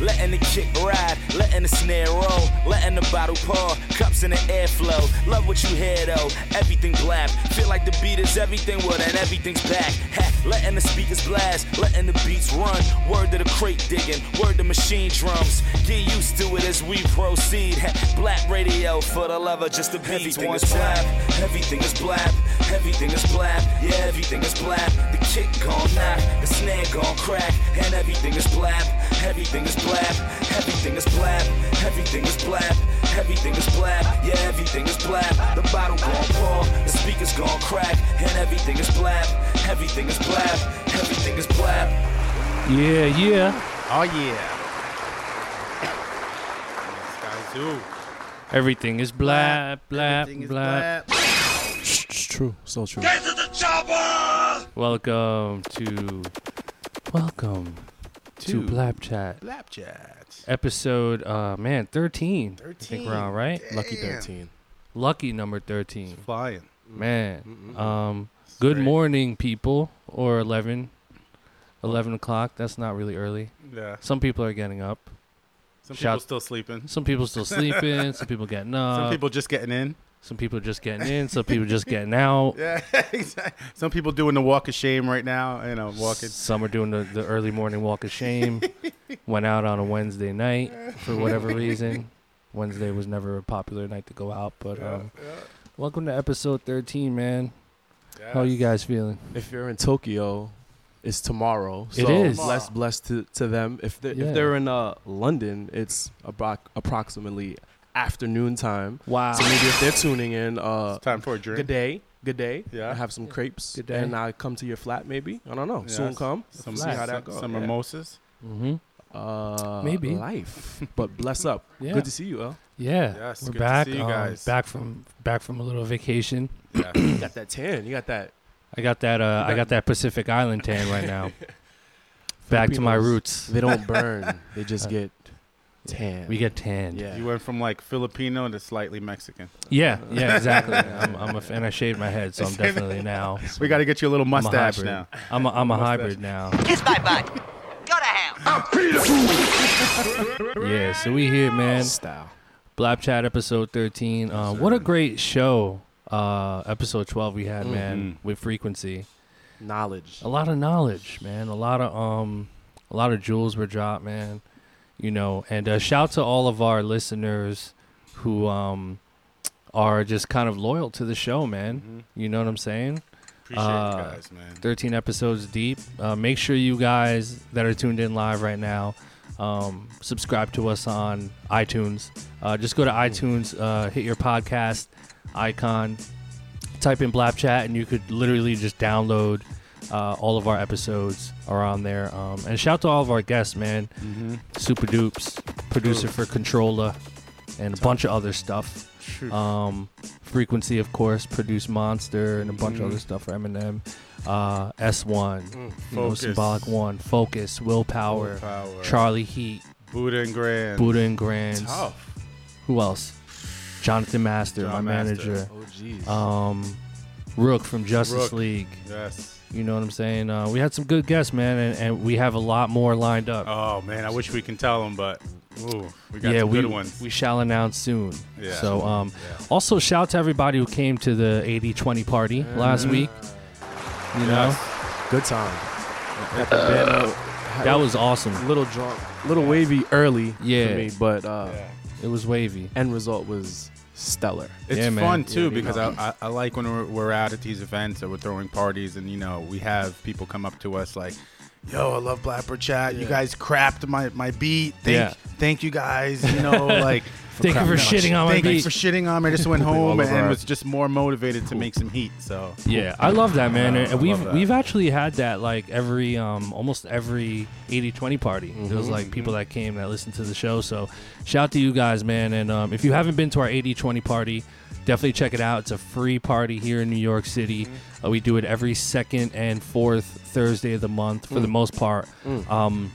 Letting the kick ride, letting the snare roll, letting the bottle pour, cups in the airflow. Love what you hear though, everything blab. Feel like the beat is everything, well then everything's back. Ha, letting the speakers blast, letting the beats run. Word to the crate digging, word to machine drums. Get used to it as we proceed. Ha, black radio for the lover, just the beats. Everything is blab, everything is blab, everything is blab. Yeah, everything is blab. The kick gon' knock, the snare gon' crack, and everything is blab. Everything is blab, everything is blab, everything is blab, everything is blab, yeah, everything is blab. The bottle gon' pour, the speakers gon' crack, and everything is blab, everything is blab, everything is blab. Yeah, yeah. Oh yeah. Sky Everything is blab, blab, Everything is blab. It's true. So true. Welcome to, welcome to, To Blap Chat Blap chats. episode. Uh, man, thirteen. I think we're on right. Lucky 13. Lucky number thirteen. Flying. Man, um, good morning, people. Or 11, 11 o'clock. That's not really early. Yeah. Some people are getting up. Some Shout- people still sleeping. Some people still sleeping. some people getting up. Some people just getting in. Some people are just getting in. Some people are just getting out. Yeah, exactly. Some people doing the walk of shame right now. You know, walking. Some are doing the, the early morning walk of shame. Went out on a Wednesday night for whatever reason. Wednesday was never a popular night to go out, but um, welcome to episode 13, man. How are you guys feeling? If you're in Tokyo, it's tomorrow. So It is. Bless, blessed to, to them. If they're, Yeah. if they're in uh, London, it's about approximately afternoon time. Wow. So maybe if they're tuning in, uh, It's time for a drink. good day. Good day. Yeah. I have some crepes. Good day. And I come to your flat maybe. I don't know. Soon come. Some, See how that goes. some Yeah. mimosas. Mm-hmm. Uh, Maybe. life. but bless up. Yeah. Good to see you, El. Yeah. Yes, We're good to back. see you um, back from back from a little vacation. Yeah. You got that tan. You got that. I got that. Uh, I got that Pacific Island tan right now. back to my roots. They don't burn. they just get tan. We get tanned. Yeah. you went from like Filipino to slightly Mexican. Yeah, yeah, exactly. I'm, I'm a, and I shaved my head, so I'm definitely now. We got to get you a little I'm a mustache now. I'm a, I'm a hybrid now. Kiss my butt. Go to hell. Yeah, so we here, man. Style. Blap Chat episode 13. Uh, what a great show. Uh, episode 12 we had, man, Mhm. with frequency. Knowledge. A lot of knowledge, man. A lot of um, a lot of jewels were dropped, man. You know, and uh, shout to all of our listeners who um are just kind of loyal to the show, man. Mhm. You know what I'm saying? Appreciate Uh, you guys, man. 13 episodes deep. Uh, make sure you guys that are tuned in live right now um, subscribe to us on iTunes. Uh, just go to iTunes, uh, hit your podcast icon, type in Blap Chat, and you could literally just download uh, all of our episodes are on there. Um, and shout out to all of our guests, man. Mm-hmm. Supa Dups, producer for Controlla, and a bunch of other stuff. Um, Frequency, of course, produced Monster and a bunch of Mhm. other stuff for Eminem. Uh, S1, Mm. you know, Symbolic One, Focus, Willpower, Willpower. Charlie Heat, Buddha and Grand. Buddha and. Tough. Who else? Jonathan Master, John my Master. manager. Oh, jeez. Um, Rook from Justice Rook. League. Yes. You know what I'm saying? Uh, we had some good guests, man, and, and we have a lot more lined up. Oh man, I wish we can tell them, but ooh, we got yeah, some we, good ones. we shall announce soon. Yeah. So, um, Yeah. also shout to everybody who came to the 80-20 party last week. You know, Good time. Got the banner. that was awesome. a little drunk, little wavy early Yeah. for me, but uh, Yeah. It was wavy. end result was stellar. It's Yeah, fun too Yeah, because you I, I, I like when we're, we're out at these events or we're throwing parties and you know we have people come up to us like, "Yo, I love Blapper Chat. You guys crapped my, my beat. Thank Yeah. thank you guys. You know like Thank you for shitting on my thank you beat. for shitting on me. I just went home and, was just more motivated to make some heat. So Yeah, I love that, man. Uh, and we've love that. we've actually had that like every um almost every 80-20 party. There was Mhm. like people that came that listened to the show. So shout out to you guys, man. And um, if you haven't been to our 80-20 party, definitely check it out. It's a free party here in New York City. Uh, we do it every second and fourth Thursday of the month for the most part. Mm. Um,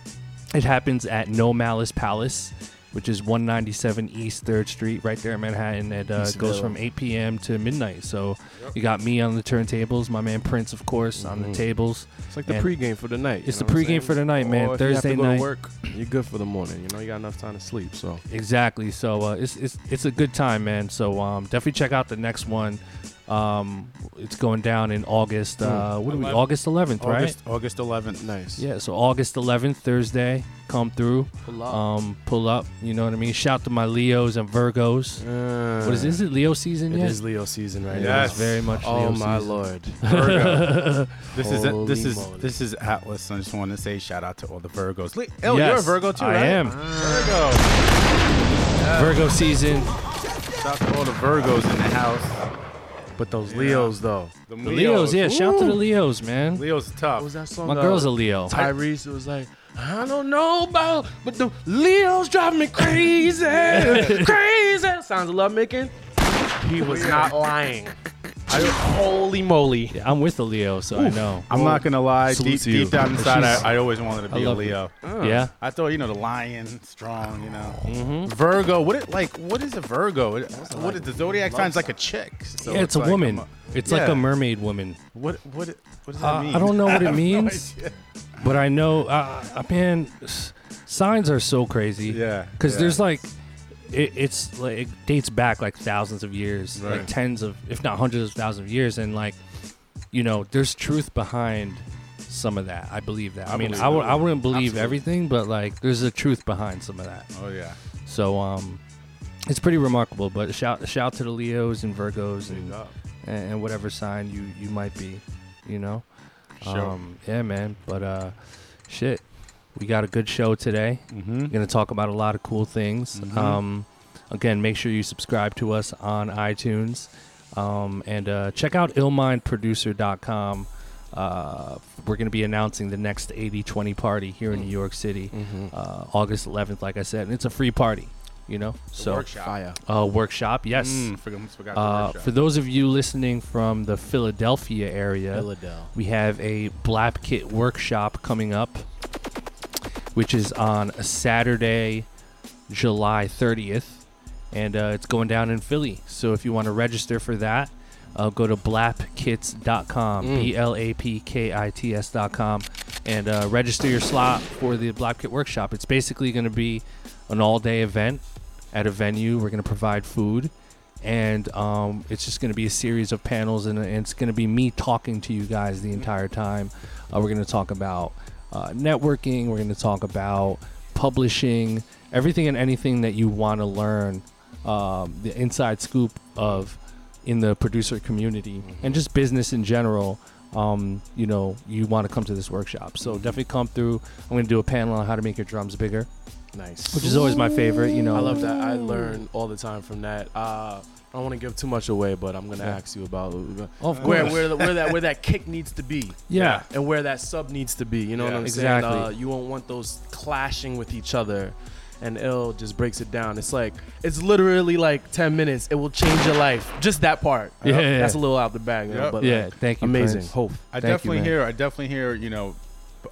it happens at No Malice Palace which is 197 East Third Street, right there in Manhattan. It uh, goes from 8 p.m. to midnight. So you got me on the turntables, my man Prince, of course, on the Mhm. tables. It's like the And pregame for the night. it's the what I'm pregame saying? for the night, man. Or if you have Thursday to go night. To work, you're good for the morning. You know, you got enough time to sleep. So Exactly. So uh, it's it's it's a good time, man. So um, definitely check out the next one. Um, it's going down in August. Uh, what are we? 11th. August 11th, right? August August 11th. nice. Yeah. So August 11th, Thursday. Come through. Pull up. Um, pull up. You know what I mean. Shout to my Leos and Virgos. Uh, What is this? Is it Leo season It yet? is Leo season right It now. Yes. is very much. Oh Leo my season. lord. Virgo. this is Holy this is moly. this is Atlas. I just want to say shout out to all the Virgos. Le- Oh, you're a Virgo too, I right? am. Virgo. Virgo season. Shout out to all the Virgos in the house. But those Yeah. Leos though. The The Leos, yeah. Shout out to the Leos, man. Leo's tough. What was that song? My uh, girl's a Leo. Tyrese. It was like, I don't know about, but the Leos driving me crazy, crazy. Sounds of love making. He was not lying. I, holy moly. Yeah, I'm with the Leo, so I know. I'm not gonna lie. Deep, deep down inside, I, I always wanted to be a love Leo. Yeah. I thought you know the lion, strong. You know, Mm-hmm. Virgo. What it like? What is a Virgo? It- What is the zodiac sign's like a chick? So yeah, it's, a like woman. I'm it's like a mermaid woman. What what what does that Uh, mean? I don't know what it have no means. idea. But I know, uh, uh, man, signs are so crazy. Yeah, Because yeah. there's like, it, it's like it dates back like thousands of years, like tens of, if not hundreds of thousands of years, and like, you know, there's truth behind some of that. I believe that. I, I mean, believe I, it. w- I wouldn't believe Absolutely. everything, but like, there's a truth behind some of that. Oh yeah. So, um, it's pretty remarkable. But shout shout to the Leos and Virgos and and, and whatever sign you you might be, you know. Sure. Um, yeah, man. But uh, shit, we got a good show today. mm-hmm. We're gonna talk about a lot of cool things. Mhm. Um, again, make sure you subscribe to us on iTunes, um, and uh, check out illmindproducer.com. Uh, we're gonna be announcing the next 80-20 party here in New York City, Mm-hmm. uh, August 11th. Like I said, and it's a free party. You know, so workshop. Fire. uh, workshop. Yes. Mm, forgot, forgot Uh, workshop. for those of you listening from the Philadelphia area, Philadelphia. we have a Blap Kit workshop coming up, which is on a Saturday, July 30th, and uh, it's going down in Philly. So if you want to register for that, uh, go to blapkits.com, Mm. B L A P K I T S.com, and uh, register your slot for the Blap Kit workshop. It's basically going to be an all day event at a venue. We're going to provide food. And um, it's just going to be a series of panels, and, and it's going to be me talking to you guys the entire time. Uh, we're going to talk about uh, networking. We're going to talk about publishing, everything and anything that you want to learn, um, the inside scoop of in the producer community and just business in general. Um, you know, you want to come to this workshop. So definitely come through. I'm going to do a panel on how to make your drums bigger, Nice. which is always my favorite. You know, I love that. I learn all the time from that. Uh, I don't want to give too much away, but I'm gonna Yeah. ask you about Of where course. where the- where that where that kick needs to be. Yeah. and where that sub needs to be. You know Yeah. what I'm Exactly. saying? Uh, you won't want those clashing with each other. And ill just breaks it down. It's like it's literally like ten minutes. It will change your life. Just that part. Yeah, yeah, that's a little out the bag. You know, but yeah. like, Thank you. amazing. Prince. Hope. I Thank you, definitely man. hear. I definitely hear. You know,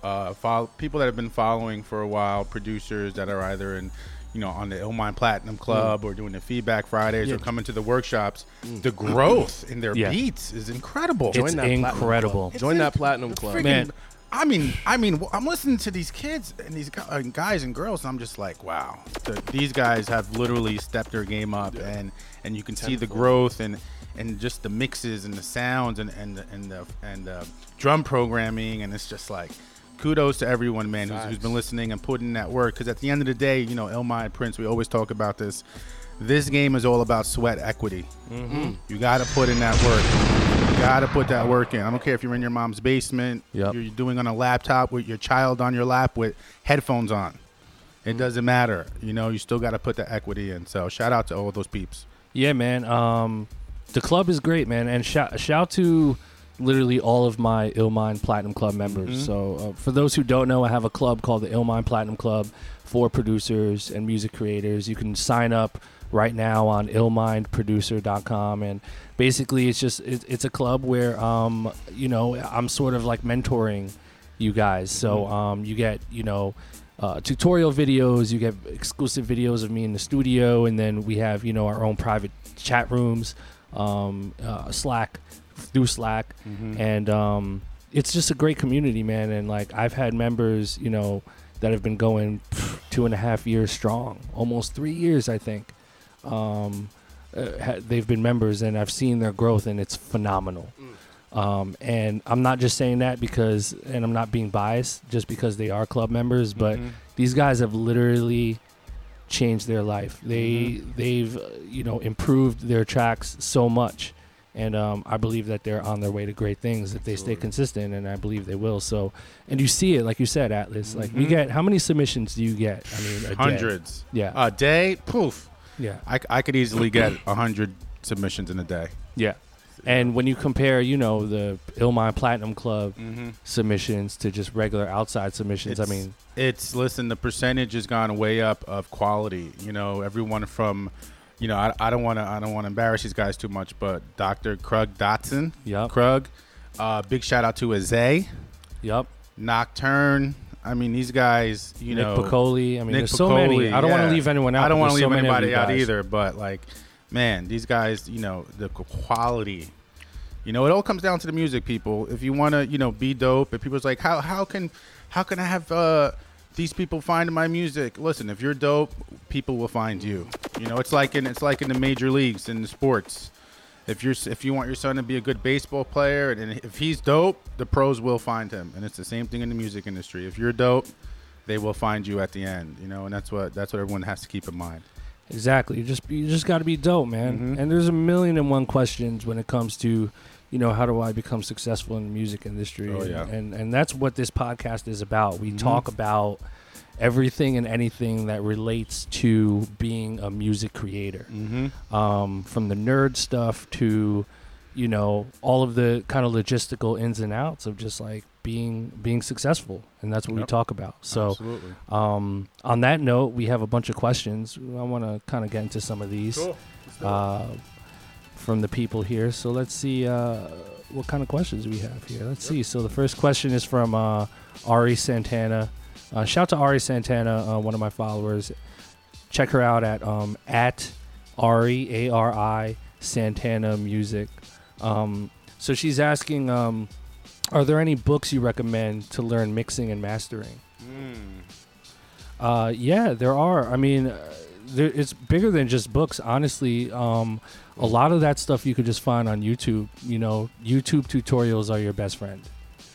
uh, follow, people that have been following for a while, producers that are either in, you know, on the Illmind Platinum Club or doing the Feedback Fridays Yeah. or coming to the workshops. The growth in their Yeah. beats is incredible. It's Join that platinum incredible. club. Join that platinum club. Freaking- Man. I mean, I mean, I'm listening to these kids and these guys and girls, and I'm just like, wow, the, these guys have literally stepped their game up, and and you can see the Tenfold. growth and and just the mixes and the sounds and and and the and the drum programming, and it's just like. Kudos to everyone, man, who's, who's Facts. been listening and putting in that work. Because at the end of the day, you know, Elmai and Prince, we always talk about this. This game is all about sweat equity. Mm-hmm. You got to put in that work. You got to put that work in. I don't care if you're in your mom's basement, Yep. you're doing on a laptop with your child on your lap with headphones on. It doesn't matter. You know, you still got to put the equity in. So shout out to all those peeps. Yeah, man. Um, the club is great, man, and shout shout to literally all of my Illmind Platinum Club members. So, uh, for those who don't know, I have a club called the Illmind Platinum Club for producers and music creators. You can sign up right now on illmindproducer.com and basically it's just it, it's a club where um you know i'm sort of like mentoring you guys so um you get you know uh, tutorial videos. You get exclusive videos of me in the studio, and then we have you know our own private chat rooms, um, uh, Slack through Slack, and um, it's just a great community, man. And like I've had members, you know, that have been going two and a half years strong, almost three years, I think. Um, uh, ha- they've been members, and I've seen their growth, and it's phenomenal. Um, and I'm not just saying that because, and I'm not being biased just because they are club members, but these guys have literally changed their life. They they've uh, you know improved their tracks so much, and um, I believe that they're on their way to great things if they stay consistent, and I believe they will. So, and you see it like you said, Atlas. Like we get how many submissions do you get? I mean, a day? Hundreds. Yeah. A day, poof. Yeah, I, I could easily get a hundred submissions in a day. yeah. And when you compare, you know, the Illmind Platinum Club submissions to just regular outside submissions, I mean, It's listen. The percentage has gone way up of quality. You know, everyone from, you know, I, I don't want to I don't want to embarrass these guys too much, but Dr. Krug Dotson, yeah, Krug, uh, big shout out to Azay, yep, Nocturne. I mean, these guys, you know. Nick know, Piccoli. I mean, Nick there's so many. I don't want to leave anyone out. I don't want to leave so anybody out either, but like, man, these guys, you know, the quality. You know, it all comes down to the music, people. If you want to, you know, be dope, and people's like, how how can how can I have uh, these people find my music? Listen, if you're dope, people will find you. You know, it's like in it's like in the major leagues in the sports. If you're if you want your son to be a good baseball player, and if he's dope, the pros will find him, and it's the same thing in the music industry. If you're dope, they will find you at the end. You know, and that's what that's what everyone has to keep in mind. Exactly. You just you just got to be dope, man. Mhm. And there's a million and one questions when it comes to, you know, how do I become successful in the music industry? Oh, yeah. And and that's what this podcast is about. We Mhm. talk about everything and anything that relates to being a music creator. Mm-hmm. Um, from the nerd stuff to, you know, all of the kind of logistical ins and outs of just like being being successful. And that's what we talk about. So um, on that note, we have a bunch of questions. I want to kind of get into some of these uh, from the people here. So let's see uh, what kind of questions we have here. Let's see. So the first question is from uh, Ari Santana. Uh, shout to Ari Santana, uh, one of my followers. Check her out at um, at Ari A R I Santana Music. Um, so she's asking, um, are there any books you recommend to learn mixing and mastering? Uh, yeah, there are. I mean, uh, there, it's bigger than just books. Honestly, um, a lot of that stuff you could just find on YouTube. You know, YouTube tutorials are your best friend.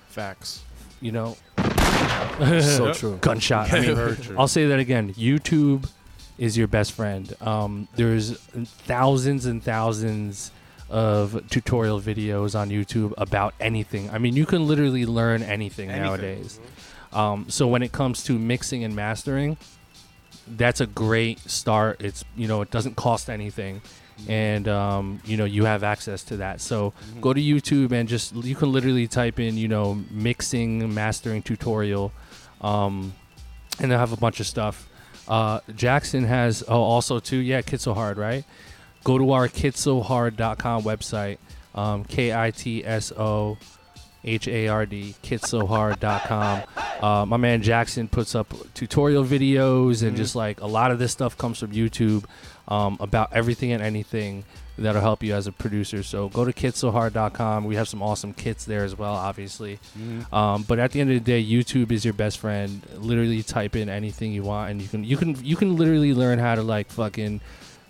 Facts. You know, so true. gunshot. I mean, I'll say that again. YouTube is your best friend. Um, there's thousands and thousands of tutorial videos on YouTube about anything. I mean, you can literally learn anything, Anything. nowadays. Um, so when it comes to mixing and mastering, that's a great start. It's you know it doesn't cost anything, and um, you know you have access to that. So go to YouTube and just you can literally type in you know mixing mastering tutorial, um, and they'll have a bunch of stuff. Uh, Jackson has oh also too yeah Kit So Hard right. Go to our kitsohard.com website. Um, K I T S O H A R D, kitsohard.com. Uh, my man Jackson puts up tutorial videos and just like a lot of this stuff comes from YouTube um, about everything and anything that'll help you as a producer. So go to kitsohard.com. We have some awesome kits there as well, obviously. Um, but at the end of the day, YouTube is your best friend. Literally type in anything you want, and you can you can you can literally learn how to like fucking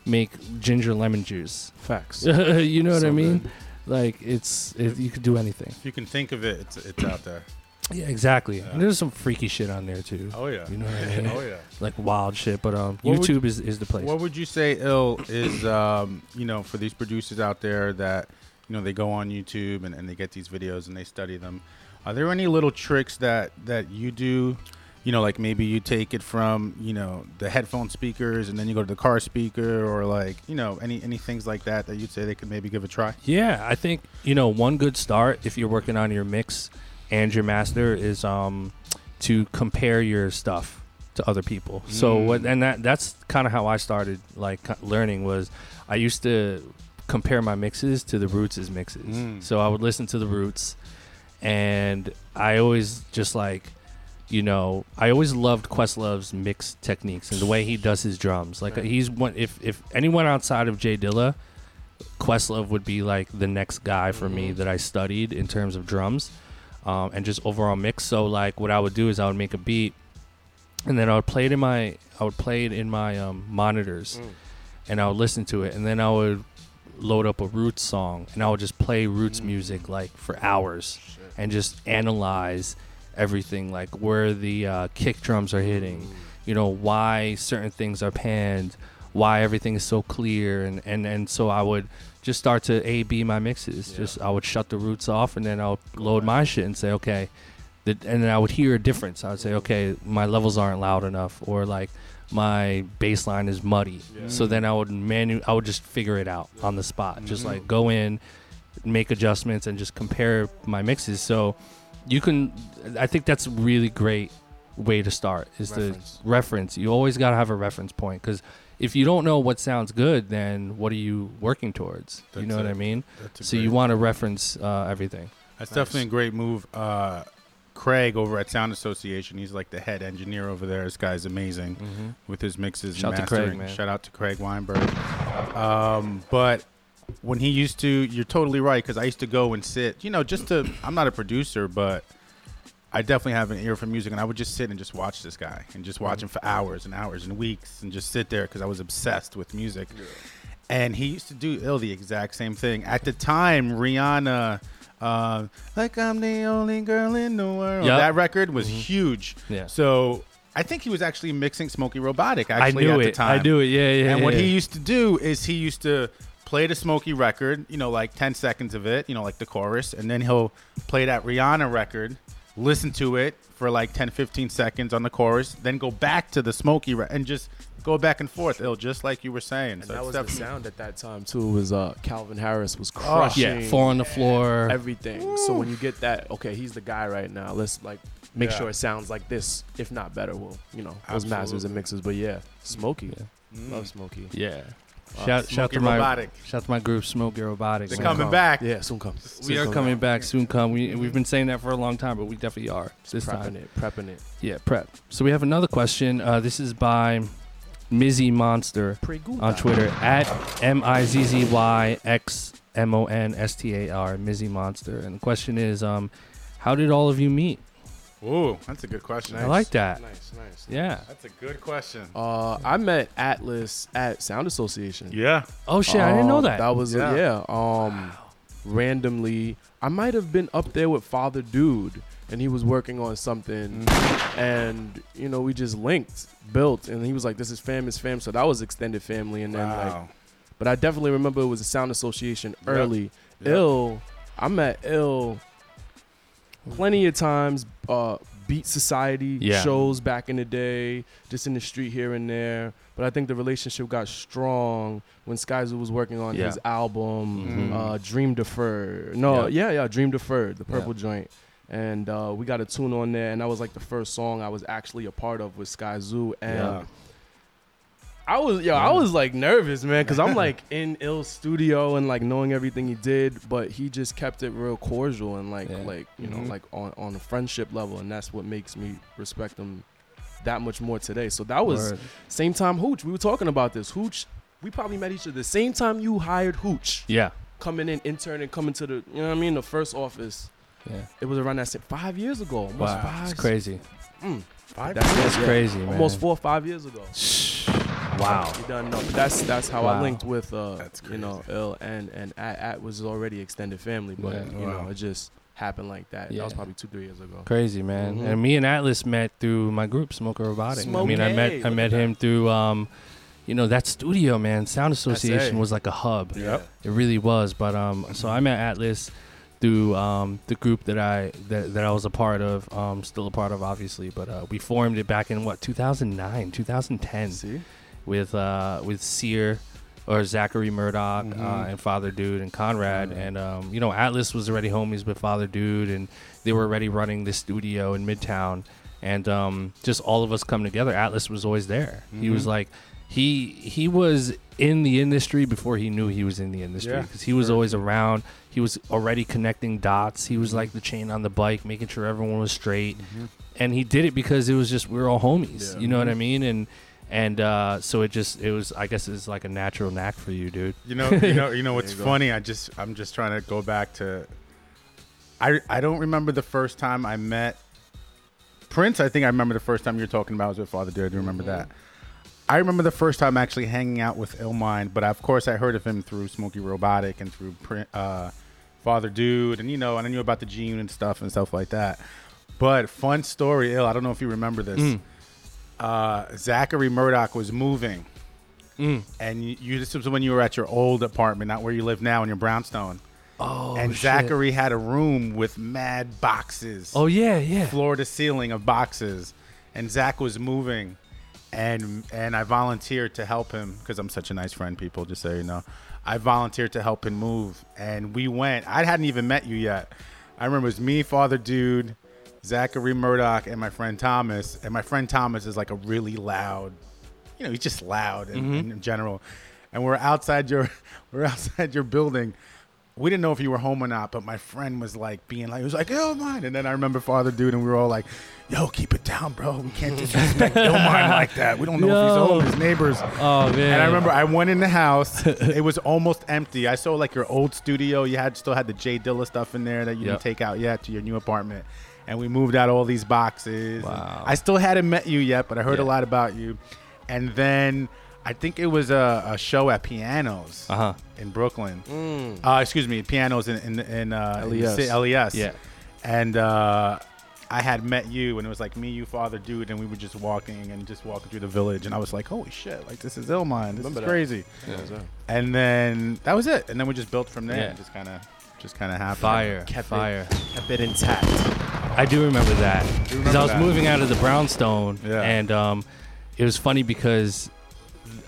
make ginger lemon juice. Facts. you know what I mean? good. Like it's it, you could do anything. If you can think of it, it's, it's out there. Yeah, exactly. Yeah. And there's some freaky shit on there too. Oh yeah. You know what I mean? oh yeah. Like wild shit. But um, What would- YouTube is, is the place. What would you say, ill is um, you know for these producers out there that you know they go on YouTube and, and they get these videos and they study them. Are there any little tricks that that you do? You know, like maybe you take it from you know the headphone speakers and then you go to the car speaker, or like you know any any things like that that you'd say they could maybe give a try. Yeah, I think you know one good start if you're working on your mix and your master is um to compare your stuff to other people. So Mm. what and that that's kind of how I started like learning was I used to compare my mixes to the Roots' mixes. Mm. So I would listen to the Roots and I always just like you know, I always loved Questlove's mix techniques and the way he does his drums. Like he's one. If if anyone outside of Jay Dilla, Questlove would be like the next guy for me that I studied in terms of drums, um, and just overall mix. So like, what I would do is I would make a beat, and then I would play it in my I would play it in my um, monitors, and I would listen to it, and then I would load up a roots song, and I would just play roots music like for hours, and just analyze everything, like where the uh, kick drums are hitting, you know, why certain things are panned, why everything is so clear, and and and so I would just start to A B my mixes. Just I would shut the roots off, and then I would load my shit and say, okay, and then I would hear a difference. I would say, okay, my levels aren't loud enough, or like my bass line is muddy. So then I would manu I would just figure it out on the spot. Just mm-hmm. like go in, make adjustments, and just compare my mixes. So you can. I think that's a really great way to start. Is Reference. the reference. You always got to have a reference point because. If you don't know what sounds good, then what are you working towards? you That's know what. I mean? So you want to reference uh, everything. That's definitely a great move. Uh, Craig over at Sound Association, he's like the head engineer over there. This guy's amazing with his mixes. Shout and to Craig, mastering. man. Shout out to Craig Weinberg. Um, but when he used to, you're totally right because I used to go and sit. You know, just to. I'm not a producer, but I definitely have an ear for music, and I would just sit and just watch this guy and just watch him for hours and hours and weeks and just sit there because I was obsessed with music. And he used to do ill the exact same thing. At the time, Rihanna, uh, like I'm the only girl in the world. Yep. That record was huge. Yeah. So I think he was actually mixing Smokey Robotic. I Actually, knew at the it. time. I knew it. Yeah, yeah. And what yeah. he used to do is he used to play the Smokey record, you know, like 10 seconds of it, you know, like the chorus, and then he'll play that Rihanna record, listen to it for like 10, 15 seconds on the chorus, then go back to the Smokey re- and just go back and forth, It'll just like you were saying. And so that it's was the sound at that time too. Was uh Calvin Harris was crushing yeah, four on the floor. everything. So when you get that, okay, he's the guy right now. Let's like make Yeah. sure it sounds like this, if not better. Well, you know, those masters and mixes. But yeah, Smokey, Mm. love Smokey. Yeah. Uh, Shout, shout to my Robotic. shout to my group Smokey Robotics. They're coming come. back. Yeah, soon come. We are come. coming back soon. Come. We we've been saying that for a long time, but we definitely are this prepping time. it, prepping it. Yeah, prep. So we have another question. Uh, this is by Mizzy Monster on Twitter at M I Z Z Y X M O N S T A R Mizzy Monster. And the question is, um, how did all of you meet? Ooh, that's a good question. I like that. Nice, nice. Yeah. That's a good question. Uh, I met Atlas at Sound Association. Yeah. Oh shit, I didn't know Um, that. That was Yeah. yeah. um, randomly, I might have been up there with Father Dude, and he was working on something, Mm-hmm. and you know we just linked, built, and he was like, "This is fam, is fam." So that was extended family, and then like, Wow. but I definitely remember it was a Sound Association Yep. early. Yep. Ill, I met Ill plenty of times. Uh, Beat Society Yeah. shows back in the day, just in the street here and there. But I think the relationship got strong when Skyzoo was working on Yeah. his album, Mhm. uh, Dream Deferred. No, Yeah. yeah, yeah, Dream Deferred, the Yeah. purple joint. And uh, we got a tune on there, and that was like the first song I was actually a part of with Skyzoo. And Yeah. I was, yo, I was like nervous, man, because I'm like in Ill's studio and like knowing everything he did, but he just kept it real cordial and like, Yeah. like you Mhm. know, like on on a friendship level, and that's what makes me respect him that much more today. So that was Word. same time Hooch. We were talking about this. Hooch, we probably met each other the same time you hired Hooch Yeah. coming in, intern and coming to the, you know what I mean, the first office. Yeah. It was around that same five years ago. Almost Wow. five. It's crazy. Mm, Five that's That's yeah. crazy, man. Almost four or five years ago. Wow. You done know. But that's that's how I linked with uh you know Ill and and at, at was already extended family, but Yeah. you Wow. know it just happened like that. That was probably two three years ago. Crazy man, Mhm. and me and Atlas met through my group, Smokey Robotic. I mean, I met I met at him through, um, you know, that studio, man. Sound Association was like a hub. Yep. It really was. But um, so I met Atlas through um the group that I that, that I was a part of, um, still a part of, obviously. But uh, we formed it back in what 2009, 2010 See, with uh with Sear or Zachary Murdoch uh, Mhm. and Father Dude and Conrad Mhm. and um, you know Atlas was already homies with Father Dude and they were already running this studio in Midtown and um, just all of us come together. Atlas was always there. He was Mhm. like he he was in the industry before he knew he was in the industry Yeah, because he was sure. always around. He was already connecting dots. He was like the chain on the bike, making sure everyone was straight. and he did it because it was just we are all homies. Yeah. You know what I mean? And and uh, so it just it was I guess it's like a natural knack for you, dude. You know, you know, you know what's you funny? I just, I'm just trying to go back to. I, I don't remember the first time I met Prince. I think I remember the first time you're talking about was with Father Dude. I do remember that. I remember the first time actually hanging out with Illmind, but of course I heard of him through Smokey Robotic and through Prin- uh, Father Dude, and you know, and I knew about the Gene and stuff and stuff like that. But fun story, ill. I don't know if you remember this. Uh, Zachary Murdoch was moving and you, you this was when you were at your old apartment, not where you live now in your brownstone. Oh, and shit. Zachary had a room with mad boxes, Oh yeah, yeah. floor to ceiling of boxes, and Zach was moving, and and I volunteered to help him because I'm such a nice friend. People, just so you know, I volunteered to help him move, and we went. I hadn't even met you yet. I remember it was me, Father Dude, Zachary Murdoch, and my friend Thomas. And my friend Thomas is like a really loud you know, he's just loud in, mm-hmm. in general. And we're outside your we're outside your building. We didn't know if you were home or not, but my friend was like being like, he was like, Illmind. And then I remember Father Dude, and we were all like, yo, keep it down, bro. We can't disrespect Illmind like that. We don't know if he's Yo. home, his neighbors. Oh man. And I remember I went in the house. it was almost empty. I saw like your old studio. You had still had the Jay Dilla stuff in there that you Yep. didn't take out yet to your new apartment. And we moved out all these boxes. Wow. I still hadn't met you yet, but I heard a lot about you. And then I think it was a, a show at Pianos Uh huh. in Brooklyn. Uh, excuse me, Pianos in in, in uh, LES. Ci- LES. Yeah. And uh, I had met you, and it was like me, you, Father Dude, and we were just walking and just walking through the village, and I was like, holy shit, like this is Illmind. This Remember is that. crazy. Yeah. And then that was it. And then we just built from there. Yeah. And just kind of, just kind of happened. Fire. Kept it- fire. Kept it intact. I do remember that because I was that. moving out of the brownstone, Yeah. and um, it was funny because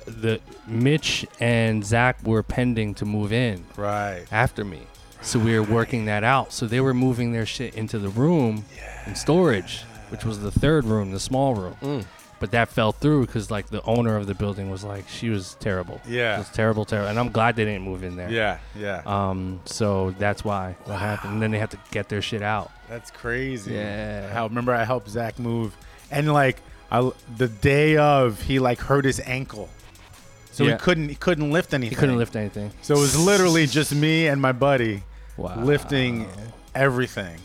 the Mitch and Zach were pending to move in Right. after me, so we were working that out. So they were moving their shit into the room in storage, which was the third room, the small room. Mm. But that fell through because like the owner of the building was like she was terrible. Yeah. it was terrible, terrible, and I'm glad they didn't move in there. Yeah. Yeah. Um, so that's why what happened. And then they had to get their shit out. That's crazy. Yeah. How remember I helped Zach move, and like I, the day of, he like hurt his ankle, so Yeah. he couldn't he couldn't lift anything. He couldn't lift anything. So it was literally just me and my buddy Wow. lifting everything.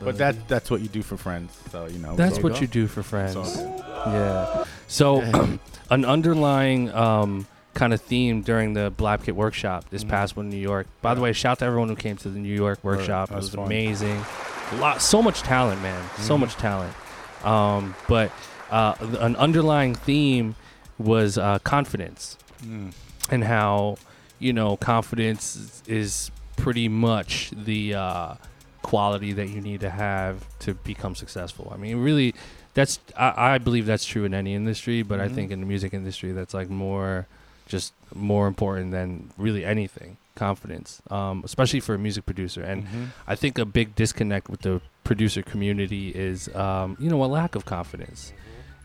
But that that's what you do for friends. So you know. That's so- what you do for friends. So- Yeah. So, an underlying um, kind of theme during the Blap Kit workshop this past one in New York. By the way, shout out to everyone who came to the New York workshop. that It was was fun. amazing. A lot, so much talent, man. So much talent. Um, but uh, an underlying theme was uh, confidence Mm. and how you know confidence is pretty much the uh, quality that you need to have to become successful. I mean, really, that's I, I believe that's true in any industry, but I Mhm. think in the music industry, that's like more just more important than really anything. Confidence, um, especially for a music producer, and Mhm. I think a big disconnect with the producer community is, um, you know, a lack of confidence,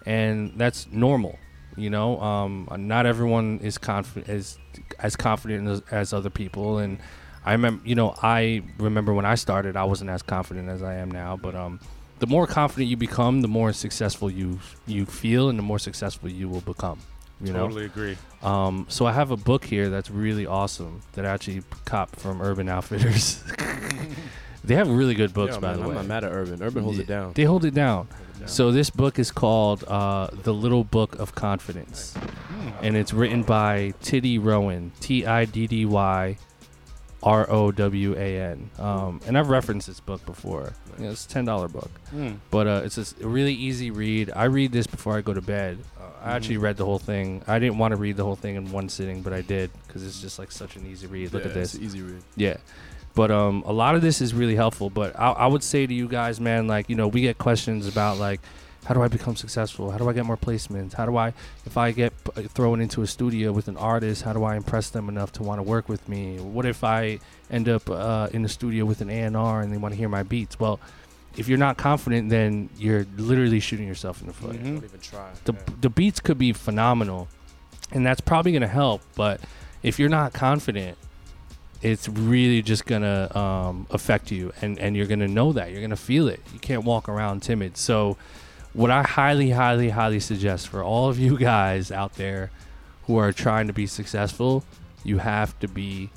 and that's normal. You know, um, not everyone is confident as as confident as, as other people, and I remember, you know, I remember when I started, I wasn't as confident as I am now, but um, the more confident you become, the more successful you you feel, and the more successful you will become. You know, totally agree. um, so I have a book here that's really awesome that I actually copped from Urban Outfitters. they have really good books, Yo, by man, the way. I'm way. not mad at Urban. Urban holds it down. They hold it down. Hold it down. So this book is called uh, "The Little Book of Confidence," and it's written by Tiddy Rowan, T I D D Y R O W A N. Um, and I've referenced this book before. You know, it's a ten dollar book, Mm. but uh, it's a really easy read. I read this before I go to bed. Uh, I actually read the whole thing. I didn't want to read the whole thing in one sitting, but I did because it's just like such an easy read. Look Yeah, at this. It's easy read. Yeah. But um, a lot of this is really helpful. But I, I would say to you guys, man, like you know, we get questions about like, how do I become successful? How do I get more placements? How do I, if I get p- thrown into a studio with an artist, how do I impress them enough to want to work with me? What if I end up uh, in a studio with an A and R and they want to hear my beats? Well, if you're not confident, then you're literally shooting yourself in the foot Mhm. Don't even try. the, the beats could be phenomenal and that's probably going to help but if you're not confident it's really just gonna um, affect you, and and you're gonna know that you're gonna feel it. You can't walk around timid. So, what I highly, highly, highly suggest for all of you guys out there who are trying to be successful, you have to be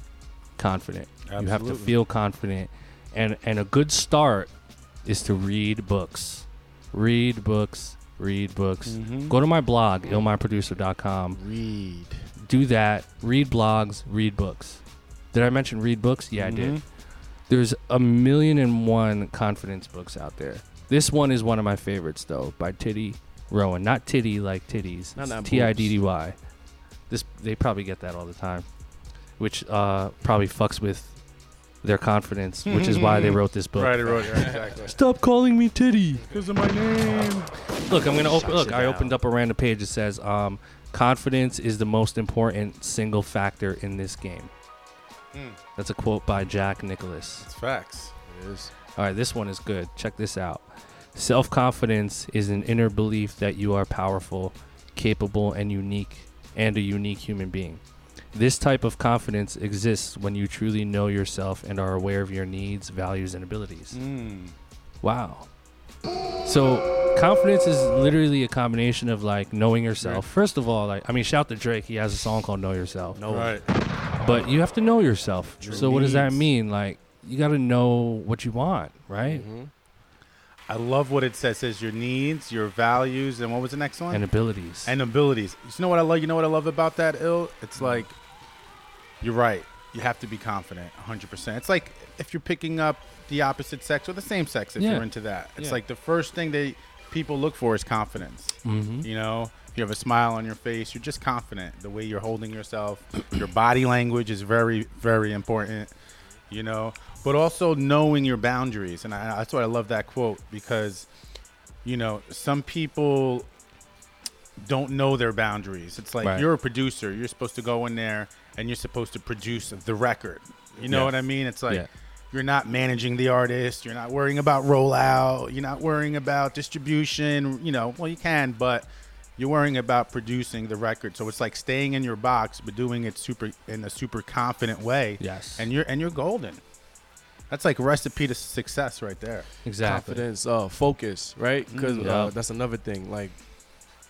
confident. Absolutely. You have to feel confident, and and a good start is to read books. Read books. Read books. Mhm. Go to my blog, illmindproducer.com. Read. Do that. Read blogs. Read books. Did I mention read books? Yeah, I did. Mhm. There's a million and one confidence books out there. This one is one of my favorites, though, by Titty Rowan. Not Titty like titties. T I D D Y. This they probably get that all the time, which uh, probably fucks with their confidence, which is why they wrote this book. Right, right, right, exactly. Stop calling me Titty. Because of my name. Look, I'm gonna open. Look, I opened up a random page that says, um, "Confidence is the most important single factor in this game." Mm. That's a quote by Jack Nicklaus. It's facts. It is. All right, this one is good. Check this out. Self confidence is an inner belief that you are powerful, capable, and unique, and a unique human being. This type of confidence exists when you truly know yourself and are aware of your needs, values, and abilities. Mm. Wow. So confidence is literally a combination of like knowing yourself. First of all, like I mean, shout to Drake. He has a song called "Know Yourself." No. Right. But you have to know yourself. Your so what does that mean? Like you got to know what you want, right? Mhm. I love what it says. It says your needs, your values, and what was the next one? And abilities. and abilities. You know what I love? You know what I love about that? Ill. It's like you're right. You have to be confident, 100. percent It's like if you're picking up the opposite sex or the same sex. If Yeah. you're into that, it's Yeah. like the first thing they people look for is confidence. hmm You know, you have a smile on your face, you're just confident. The way you're holding yourself, your body language is very, very important. You know, but also knowing your boundaries, and I, that's why I love that quote because, you know, some people don't know their boundaries. It's like Right. you're a producer, you're supposed to go in there and you're supposed to produce the record. You know Yeah. what I mean? It's like Yeah. you're not managing the artist, you're not worrying about rollout, you're not worrying about distribution, you know, well you can, but you're worrying about producing the record. So it's like staying in your box but doing it super in a super confident way. Yes. And you're and you're golden. That's like recipe to success right there. exactly. Confidence, uh, focus, right? Because Mm, uh, that's another thing. Like,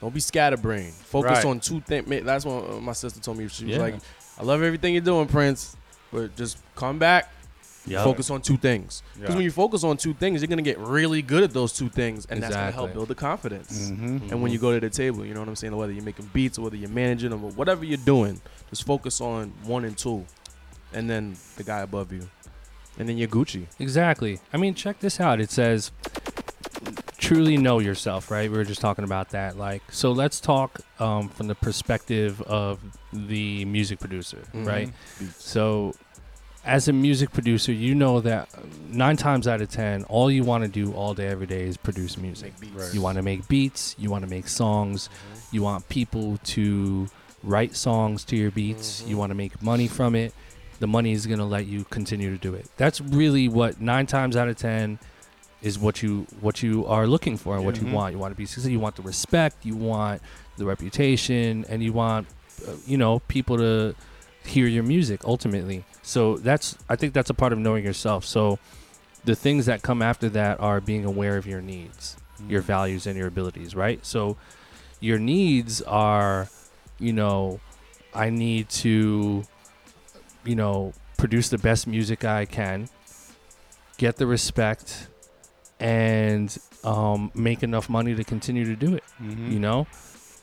don't be scatterbrained. Focus Right. on two things. That's what uh, my sister told me. She was Yeah. like, "I love everything you're doing, Prince, but just come back. Yup. Focus on two things. Because Yeah. when you focus on two things, you're gonna get really good at those two things, and that's gonna help build the confidence. Mm-hmm. And when you go to the table, you know what I'm saying? Whether you're making beats or whether you're managing them or whatever you're doing, just focus on one and two, and then the guy above you, and then you're Gucci. Exactly. I mean, check this out. It says truly know yourself, right? We were just talking about that. Like, so let's talk um, from the perspective of the music producer, right? So, as a music producer, you know that nine times out of ten, all you want to do all day, every day is produce music. Right. You want to make beats, you want to make songs, you want people to write songs to your beats, you want to make money from it. The money is going to let you continue to do it. That's really what 9 times out of 10 is what you what you are looking for and what you Mhm. want. You want to be successful, you want the respect, you want the reputation and you want uh, you know people to hear your music ultimately. So that's I think that's a part of knowing yourself. So the things that come after that are being aware of your needs your values and your abilities, right? So your needs are, you know, I need to, you know, produce the best music I can, get the respect, and um, make enough money to continue to do it, Mhm. you know?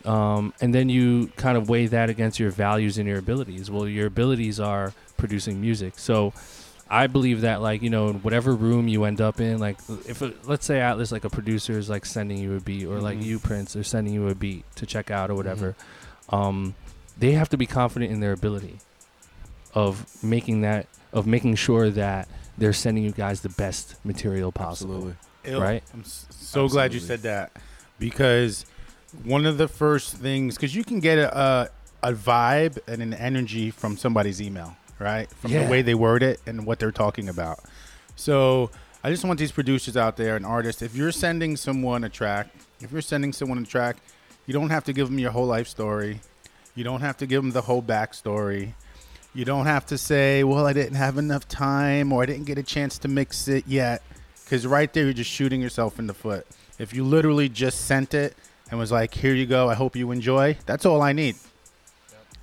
Um, and then you kind of weigh that against your values and your abilities. Well, your abilities are producing music. So, I believe that like you know in whatever room you end up in, like if a, let's say Atlas like a producer is like sending you a beat or like Mhm. you Prince are sending you a beat to check out or whatever, um, they have to be confident in their ability of making that of making sure that they're sending you guys the best material possible. Absolutely. Right? I'm s- so glad you said that because one of the first things because you can get a, a a vibe and an energy from somebody's email, right? From Yeah. the way they word it and what they're talking about. So I just want these producers out there and artists. If you're sending someone a track, if you're sending someone a track, you don't have to give them your whole life story. You don't have to give them the whole backstory. You don't have to say, "Well, I didn't have enough time," or "I didn't get a chance to mix it yet," because right there you're just shooting yourself in the foot. If you literally just sent it and was like, "Here you go. I hope you enjoy," that's all I need.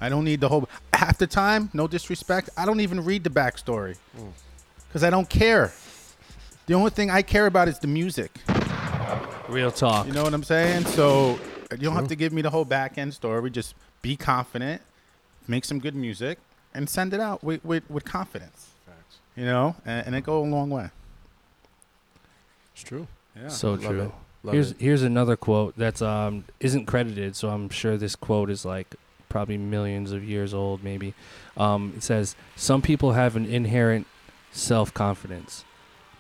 I don't need the whole. Half the time, no disrespect, I don't even read the backstory hmm. because I don't care. The only thing I care about is the music. Real talk. You know what I'm saying? So you don't have to hmm. give me the whole back end story. Just be confident, make some good music, and send it out with, with, with confidence. You know, and, and it go a long way. It's true. Yeah. so Love true. it. Love here's it. here's another quote that's um isn't credited, so I'm sure this quote is like probably millions of years old, maybe. Um, it says some people have an inherent self confidence,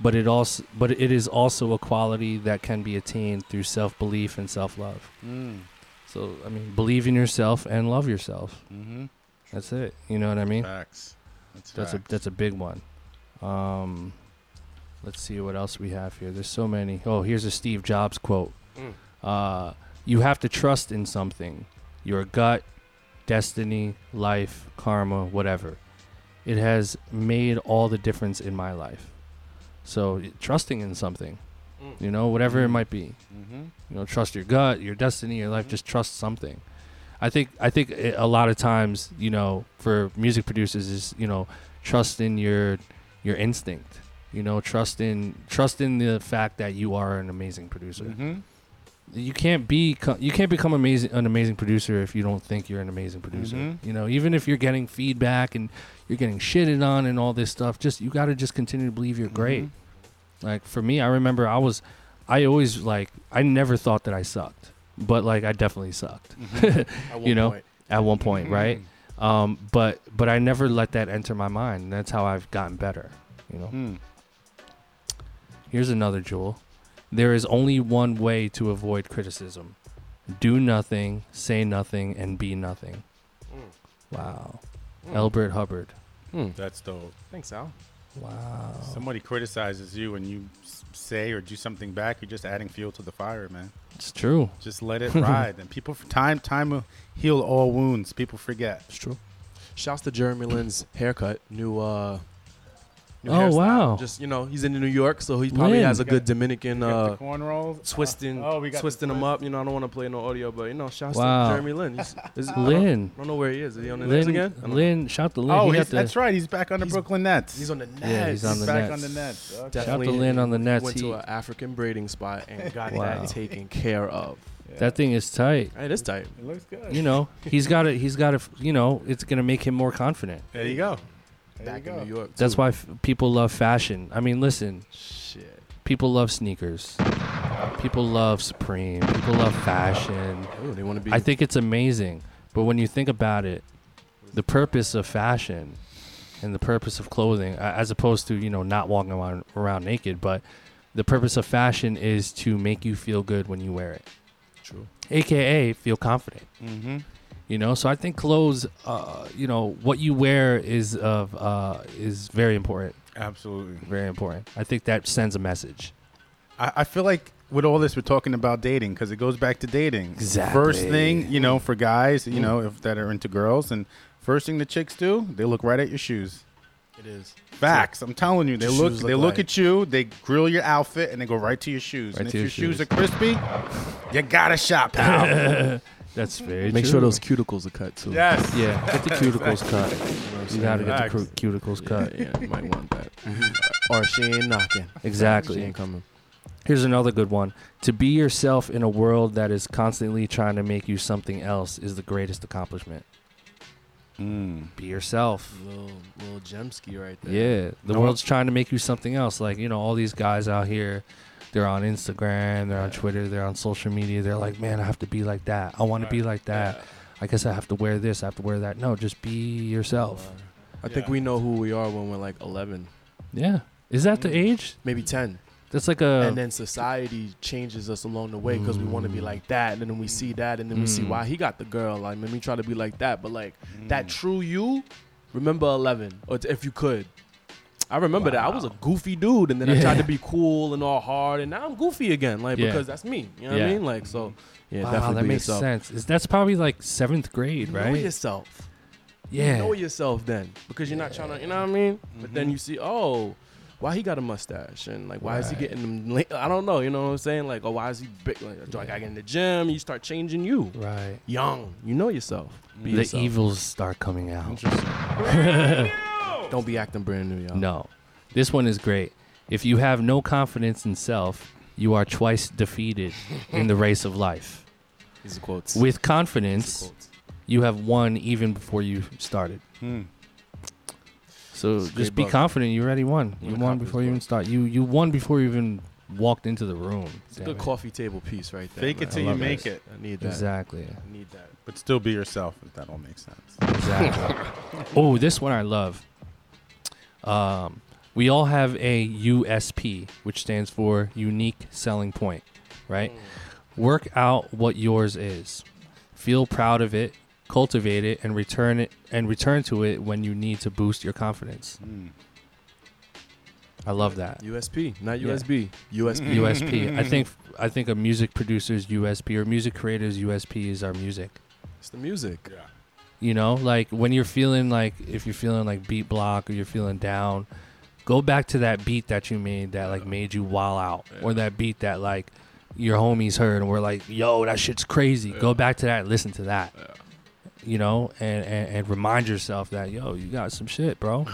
but it also but it is also a quality that can be attained through self belief and self love. Mm. So I mean, believe in yourself and love yourself. Mm-hmm. That's it. You know what I mean? Facts. That's, That's a that's a big one. Um, let's see what else we have here. There's so many. Oh, here's a Steve Jobs quote. Mm. Uh, you have to trust in something, your gut, destiny, life, karma, whatever. It has made all the difference in my life. So y- trusting in something, Mm. you know, whatever it Mm. might be. Mm-hmm. You know, trust your gut, your destiny, your life. Just trust something. I think I think a lot of times, you know, for music producers is you know, trust in your your instinct. You know, trust in trust in the fact that you are an amazing producer. Mm-hmm. You can't be you can't become amazing an amazing producer if you don't think you're an amazing producer. Mhm. You know, even if you're getting feedback and you're getting shitted on and all this stuff, just you got to just continue to believe you're great. Like for me, I remember I was, I always like, I never thought that I sucked, but like I definitely sucked one you know, point. at one point, right? Um, but but I never let that enter my mind. That's how I've gotten better. You know. Mm. Here's another jewel. There is only one way to avoid criticism: do nothing, say nothing, and be nothing. Mm. Wow. Mm. Albert Hubbard. Mm. That's dope. Thanks, Al. Wow. Somebody criticizes you and you say or do something back, you're just adding fuel to the fire, man. It's true. Just let it ride. And people, time, time will heal all wounds. People forget. It's true. Shouts to Jeremy Lin's haircut. New uh new Oh, hairstyle. wow. Just you know, he's in New York, so he probably Lin. has a good Dominican We got uh the cornrows. twisting Oh, we got the twisting them up. You know, I don't want to play no audio, but you know, shouts Wow. to Jeremy Lin. He's, is, I don't- Lin. I don't know where he is. Is he on the Nets Lin, again? I don't know. Lin, shout to Lin. Oh, he he's, got the, that's right. He's back on the Brooklyn Nets. He's on the Nets. Yeah, he's on He's the back Nets. on the Nets. Okay. Definitely Shout to Lin on the Nets. Went He- to an African braiding spot and got Wow. that taken care of. That thing is tight. It is tight. It looks good. You know, he's got it. He's got it. You know, it's gonna make him more confident. There you go. There Back in. New York. That's why f- people love fashion. I mean, listen, Shit. people love sneakers. People love Supreme. People love fashion. Ooh, they want to be. I think it's amazing. But when you think about it, the purpose of fashion and the purpose of clothing, as opposed to, you know, not walking around, around naked, but the purpose of fashion is to make you feel good when you wear it, true. aka feel confident. Mm-hmm. You know, so I think clothes, uh, you know, what you wear is of uh, is very important. Absolutely. Very important. I think that sends a message. I, I feel like with all this, we're talking about dating because it goes back to dating. Exactly. First thing, you know, for guys, you know, if that are into girls, and first thing the chicks do, they look right at your shoes. It is. Facts. I'm telling you, they Your look. They look look like- at you. They grill your outfit, and they go right to your shoes. Right and if your your shoes shoes. are crispy, you got to shop, pal. That's very Make true. sure those cuticles are cut too. yes. Yeah, get the cuticles cut. You, know what I'm You gotta get the Facts. cuticles cut. Yeah, yeah, you might want that. or she ain't knocking. She Exactly. ain't coming. Here's another good one. To be yourself in a world that is constantly trying to make you something else is the greatest accomplishment. Mm. Be yourself. Little little Jemsky right there. Yeah, the No. world's trying to make you something else. Like you know, all these guys out here, they're on Instagram, they're on Twitter, they're on social media. They're like, man, I have to be like that. I want to be like that. I guess I have to wear this. I have to wear that. No, just be yourself. I think we know who we are when we're like 11, Yeah. Is that the age? maybe 10. That's like a. and then society changes us along the way because we want to be like that, and then we see that, and then we see Mm. why he got the girl. Like, let me try to be like that, but like Mm. that true you. Remember 11, or t- if you could. I remember that I was a goofy dude, and then I tried to be cool and all hard, and now I'm goofy again, like Yeah. because that's me. You know what I mean? Like so, yeah, wow, definitely that makes yourself. sense. Is that's probably like seventh grade, Know right? yourself. Yeah. You know yourself then because you're not trying to, you know what I mean? But then mm-hmm. you see, oh, why he got a mustache and like why is he getting them? la- I don't know. You know what I'm saying? Like, oh, why is he big? Like, do I gotta get in the gym? You start changing you. Right. Young, you know yourself. Be The yourself. evils start coming out. Don't be acting brand new, y'all. No. This one is great. If you have no confidence in self, you are twice defeated in the race of life. These are quotes. With confidence, quotes. you have won even before you started. Hmm. So It's just be book. confident. You already won. You won before you even book. start. You you won before you even walked into the room. It's a good it. coffee table piece right there. Fake it man. till you make that. it. I need that. Exactly. I need that. But still be yourself, if that all makes sense. Exactly. oh, this one I love. Um, we all have a USP, which stands for unique selling point, right? Work out what yours is. Feel proud of it, cultivate it, and return it and return to it when you need to boost your confidence. Hmm. I love that. USP, not Yeah. USB. USP. USP. I think I think a music producer's USP or music creator's USP is our music. It's the music. You know, like when you're feeling like if you're feeling like beat block or you're feeling down, go back to that beat that you made that like made you wall out, or that beat that like your homies heard and were like, "Yo, that shit's crazy." Go back to that, listen to that. You know, and, and and remind yourself that yo, you got some shit, bro.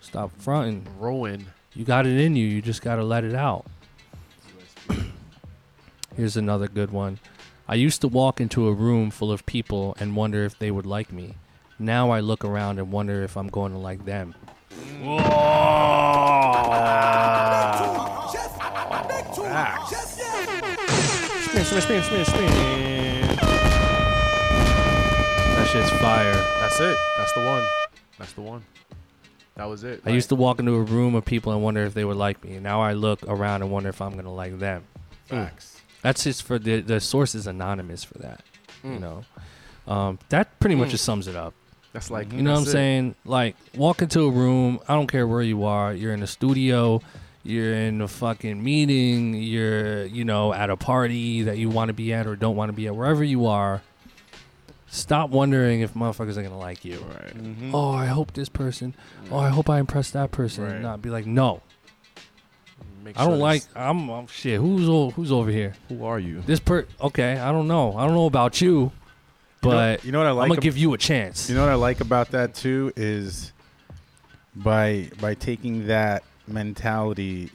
Stop fronting. Rowan. You got it in you. You just got to let it out. Here's another good one. I used to walk into a room full of people and wonder if they would like me. Now I look around and wonder if I'm going to like them. Spin, spin, spin, spin, spin. That shit's fire. That's it. That's the one. That's the one. That was it. I used to walk into a room of people and wonder if they would like me. Now I look around and wonder if I'm going to like them. Facts. That's just for the the source is anonymous for that. You Mm. know, um, that pretty much Mm. just sums it up. That's like You know what I'm it. saying? Like, walk into a room. I don't care where you are. You're in a studio. You're in a fucking meeting. You're, you know, at a party that you want to be at or don't want to be at. Wherever you are, stop wondering if motherfuckers are gonna like you. Right. Mhm. Oh, I hope this person. Oh, I hope I impress that person. Right. Not be like, no, Make I don't sure like. this- I'm, I'm shit. Who's o- who's over here? Who are you? This per. Okay, I don't know. I don't know about you, You know- but you know what I like? I'm gonna ab- give you a chance. You know what I like about that too is by by taking that mentality,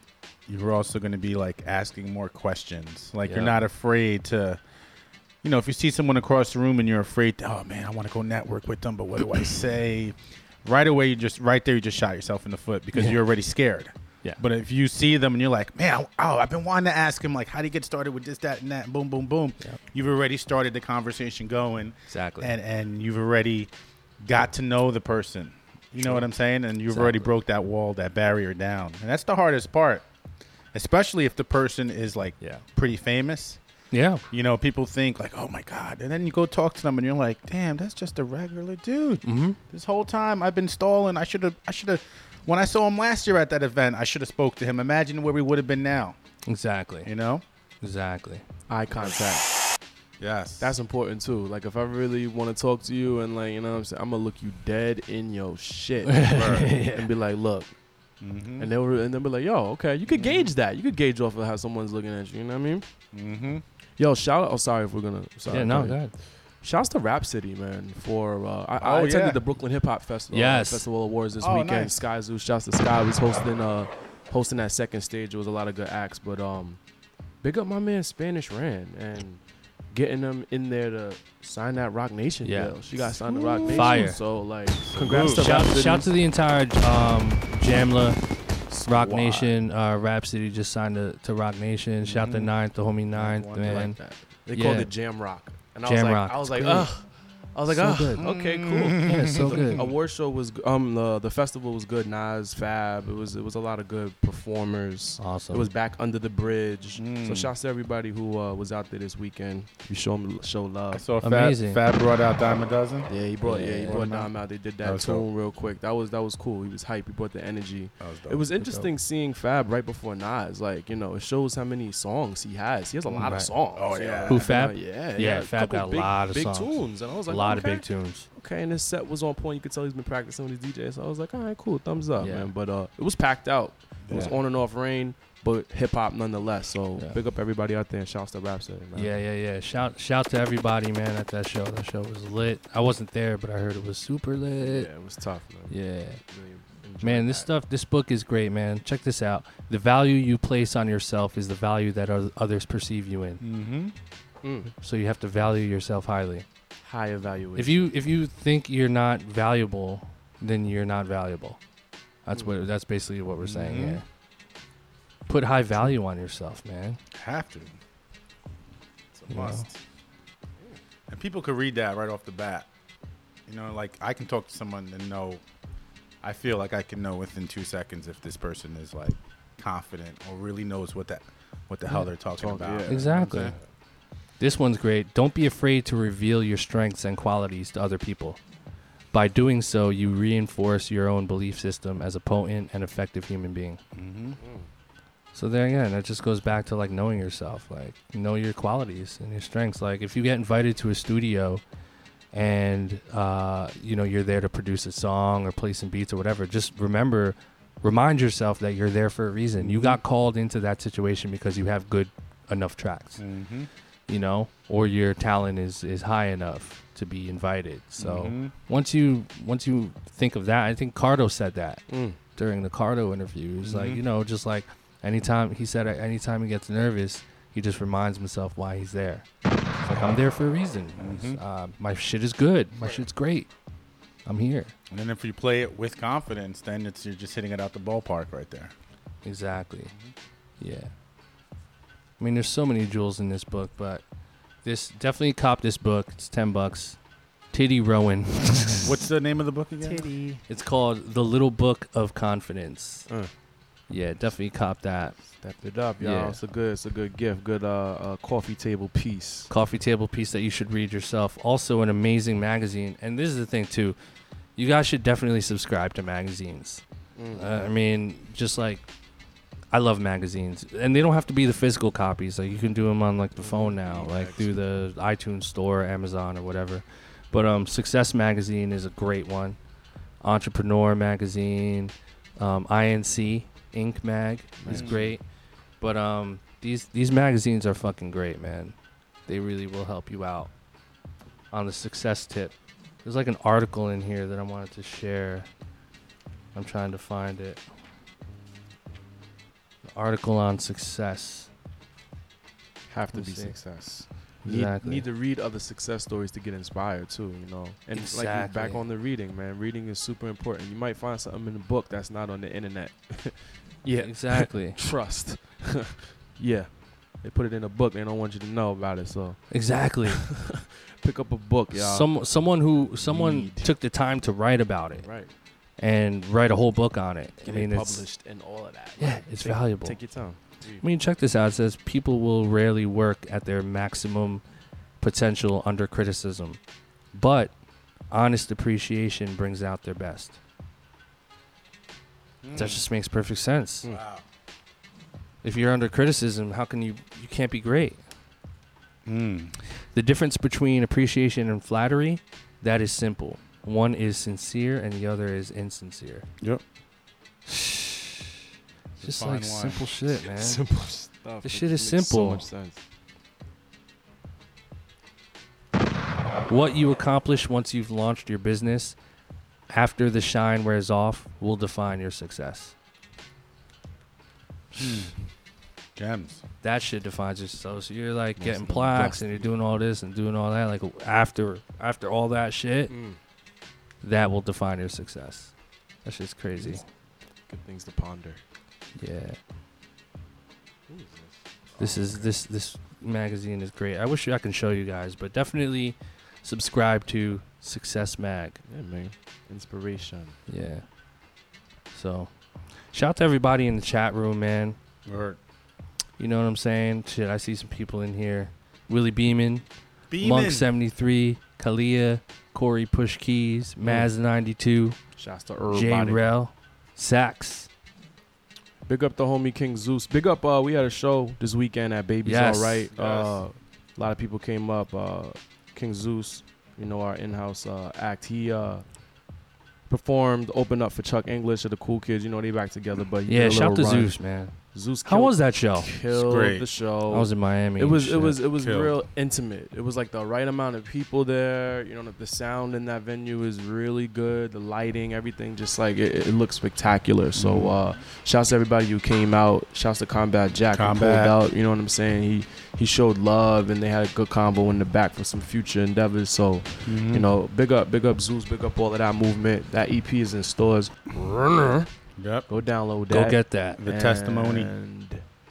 you're also going to be like asking more questions. Like you're not afraid to, you know, if you see someone across the room and you're afraid, oh man, I want to go network with them, but what do I say? Right away, you just right there, you just shot yourself in the foot because Yeah. you're already scared. Yeah. But if you see them and you're like, man, oh, I've been wanting to ask him, like, how do you get started with this, that, and that, and boom, boom, boom. Yep. You've already started the conversation going exactly. and and you've already got to know the person. You know what I'm saying? And you've already broke that wall, that barrier down. And that's the hardest part. Especially if the person is like Yeah. pretty famous. yeah. You know, people think like, "Oh my god." And then you go talk to them and you're like, "Damn, that's just a regular dude." Mm-hmm. This whole time I've been stalling. I should have I should have when I saw him last year at that event, I should have spoke to him. Imagine where we would have been now, Exactly. you know? Exactly. Eye contact. Yes. That's important too. Like if I really want to talk to you and like you know what I'm saying, I'm gonna look you dead in your shit and be like, look. Mhm. And they'll and they'll be like, yo, okay, you could gauge that. You could gauge off of how someone's looking at you. You know what I mean? Mhm. Yo, shout out. Oh, sorry if we're gonna. Sorry, yeah. No. go Go ahead. Ahead. Shouts to Rapsody, man, for uh, I, I Oh, attended yeah. the Brooklyn Hip Hop Festival. Yes. Festival Awards this Oh, weekend. nice. Sky Zoo, shouts to Sky was hosting uh hosting that second stage. It was a lot of good acts, but um, big up my man Spanish Rand and getting them in there to sign that Roc Nation Yeah. deal. She got signed to Roc Nation. Fire. So like, congrats to Shout, Rapsody. shout to the entire um, Jamla Rock Squad. Nation. Uh, Rapsody just signed to, to Roc Nation. Shout to Mhm. Ninth, the homie Ninth, I I man. like that. They called Yeah. it Jam Rock, and I Jam was like, Rock. I was It's like, great. ugh. I was like, So ugh. good. Okay, cool. Yeah, it's so good. Award show was g- um the the festival was good. Nas, Fab. It was it was a lot of good performers. Awesome. It was back under the bridge. So Mm. shouts to everybody who uh, was out there this weekend. You show 'em- show love. I love. saw Fab, Amazing. Fab brought out Dime a Dozen. Yeah, he brought yeah, he brought Dom out. They did That that tune dope. real quick. That was that was cool. He was hype. He brought the energy. That was dope. It was dope. interesting seeing Fab right before Nas. Like you know, it shows how many songs he has. He has a lot Right. of songs. Oh, yeah. Who, Fab? Yeah, Yeah, a Fab couple got a big, lot of big songs. tunes, and I was like, lot of big tunes. okay, and his set was on point. You could tell he's been practicing with his DJ. So I was like, all right, cool, thumbs up, Yeah. man. But uh, it was packed out. It was on and off rain, but hip hop nonetheless. So Yeah. big up everybody out there and shouts to Rapsody, man. Yeah, yeah, yeah. Shout shout to everybody, man, at that show. That show was lit. I wasn't there, but I heard it was super lit. Yeah, it was tough, man. Yeah. Really Man, this that. stuff, this book is great, man. Check this out. The value you place on yourself is the value that others perceive you in. Mm-hmm. Mm. So you have to value yourself highly. High evaluation. If you if you think you're not valuable, then you're not valuable. That's what that's basically what we're saying Mhm. here. Put high value on yourself, man. Have to. It's a You know. must. And people could read that right off the bat. You know, like I can talk to someone and know. I feel like I can know within two seconds if this person is like confident or really knows what that, what the hell they're talking Talk- about. yeah. You know This one's great. Don't be afraid to reveal your strengths and qualities to other people. By doing so, you reinforce your own belief system as a potent and effective human being. Mhm. So there again, that just goes back to like knowing yourself, like know your qualities and your strengths. Like if you get invited to a studio and uh, you know you're there to produce a song or play some beats or whatever, just remember, remind yourself that you're there for a reason. You got called into that situation because you have good enough tracks, Mhm. You know, or your talent is is high enough to be invited. So Mhm. once you once you think of that, I think Cardo said that Mm. during the Cardo interview. He was like, you know, just like anytime he said, anytime he gets nervous, he just reminds himself why he's there. It's like I'm there for a reason. Mhm. Uh, my shit is good. My shit's great. I'm here. And then if you play it with confidence, then it's you're just hitting it out the ballpark right there. Exactly. Yeah. I mean, there's so many jewels in this book, but this definitely cop this book. It's ten bucks. Titty Rowan. What's the name of the book again? Titty. It's called The Little Book of Confidence. Uh. Yeah, definitely cop that. Step it up, y'all. Yeah. It's a good, it's a good gift. Good uh, uh coffee table piece. coffee table piece that you should read yourself. Also, an amazing magazine. And this is the thing too, you guys should definitely subscribe to magazines. Mm. Uh, I mean, just like I love magazines, and they don't have to be the physical copies. Like you can do them on like the phone now, like through the iTunes Store, Amazon, or whatever. But um, Success Magazine is a great one. Entrepreneur Magazine, um, INC Inc. Mag is Mm. great. But um, these these magazines are fucking great, man. They really will help you out on the success tip. There's like an article in here that I wanted to share. I'm trying to find it. Article on success. Have to be see. success. Need, Exactly. need to read other success stories to get inspired too, you know. And like back on the reading, man. Reading is super important. You might find something in the book that's not on the internet. yeah, Exactly. trust. yeah, they put it in a book. They don't want you to know about it. So exactly. pick up a book, y'all. Some someone who someone Read. took the time to write about it right. And write a whole book on it. I mean, it it's published and all of that. yeah, Like, it's take- valuable. Take your time. I mean, check this out. It says people will rarely work at their maximum potential under criticism, but honest appreciation brings out their best. That just makes perfect sense. Mm. Wow. If you're under criticism, how can you you can't be great? Mm. The difference between appreciation and flattery, that is simple. One is sincere and the other is insincere. Yep. Just like line. simple shit, man. Simple stuff. This It shit is simple. So much sense. What you accomplish once you've launched your business after the shine wears off will define your success. Gems. That shit defines yourself. So you're like Most getting plaques and you're doing all this and doing all that. Like after after all that shit, Mm. That will define your success. That's just crazy. Good things to ponder. Yeah. Who is this is this this magazine is great. I wish I can show you guys, but definitely subscribe to Success Mag. Yeah, man. Inspiration. Yeah. So, shout out to everybody in the chat room, man. Or You know what I'm saying? Shit, I see some people in here. Willie Beeman, Beeman. Monk 73, Kalia, Corey Push Keys, Maz 92, Shouts to J everybody. Rel, Sax. Big up the homie King Zeus. Big up. Uh, we had a show this weekend at Baby's Yes. All Right. Yes. Uh, a lot of people came up. Uh, King Zeus you know, our in-house uh, act. He uh, performed, opened up for Chuck English or the Cool Kids. You know, they back together, but he Yeah, did a shout to little run. Zeus, man. Zeus. How killed- was that show? Killed great. the show. I was in Miami. It was it was it was Killed. real intimate. It was like the right amount of people there. You know, the sound in that venue is really good. The lighting, everything, just like it, it looks spectacular. So, Mm-hmm. uh, shouts to everybody who came out. Shouts to Combat Jack who pulled out. You know what I'm saying? He he showed love and they had a good combo in the back for some future endeavors. So, Mm-hmm. you know, big up, big up Zeus, big up all of that movement. That EP is in stores. Yep. Go download that. Go get that. The testimony. And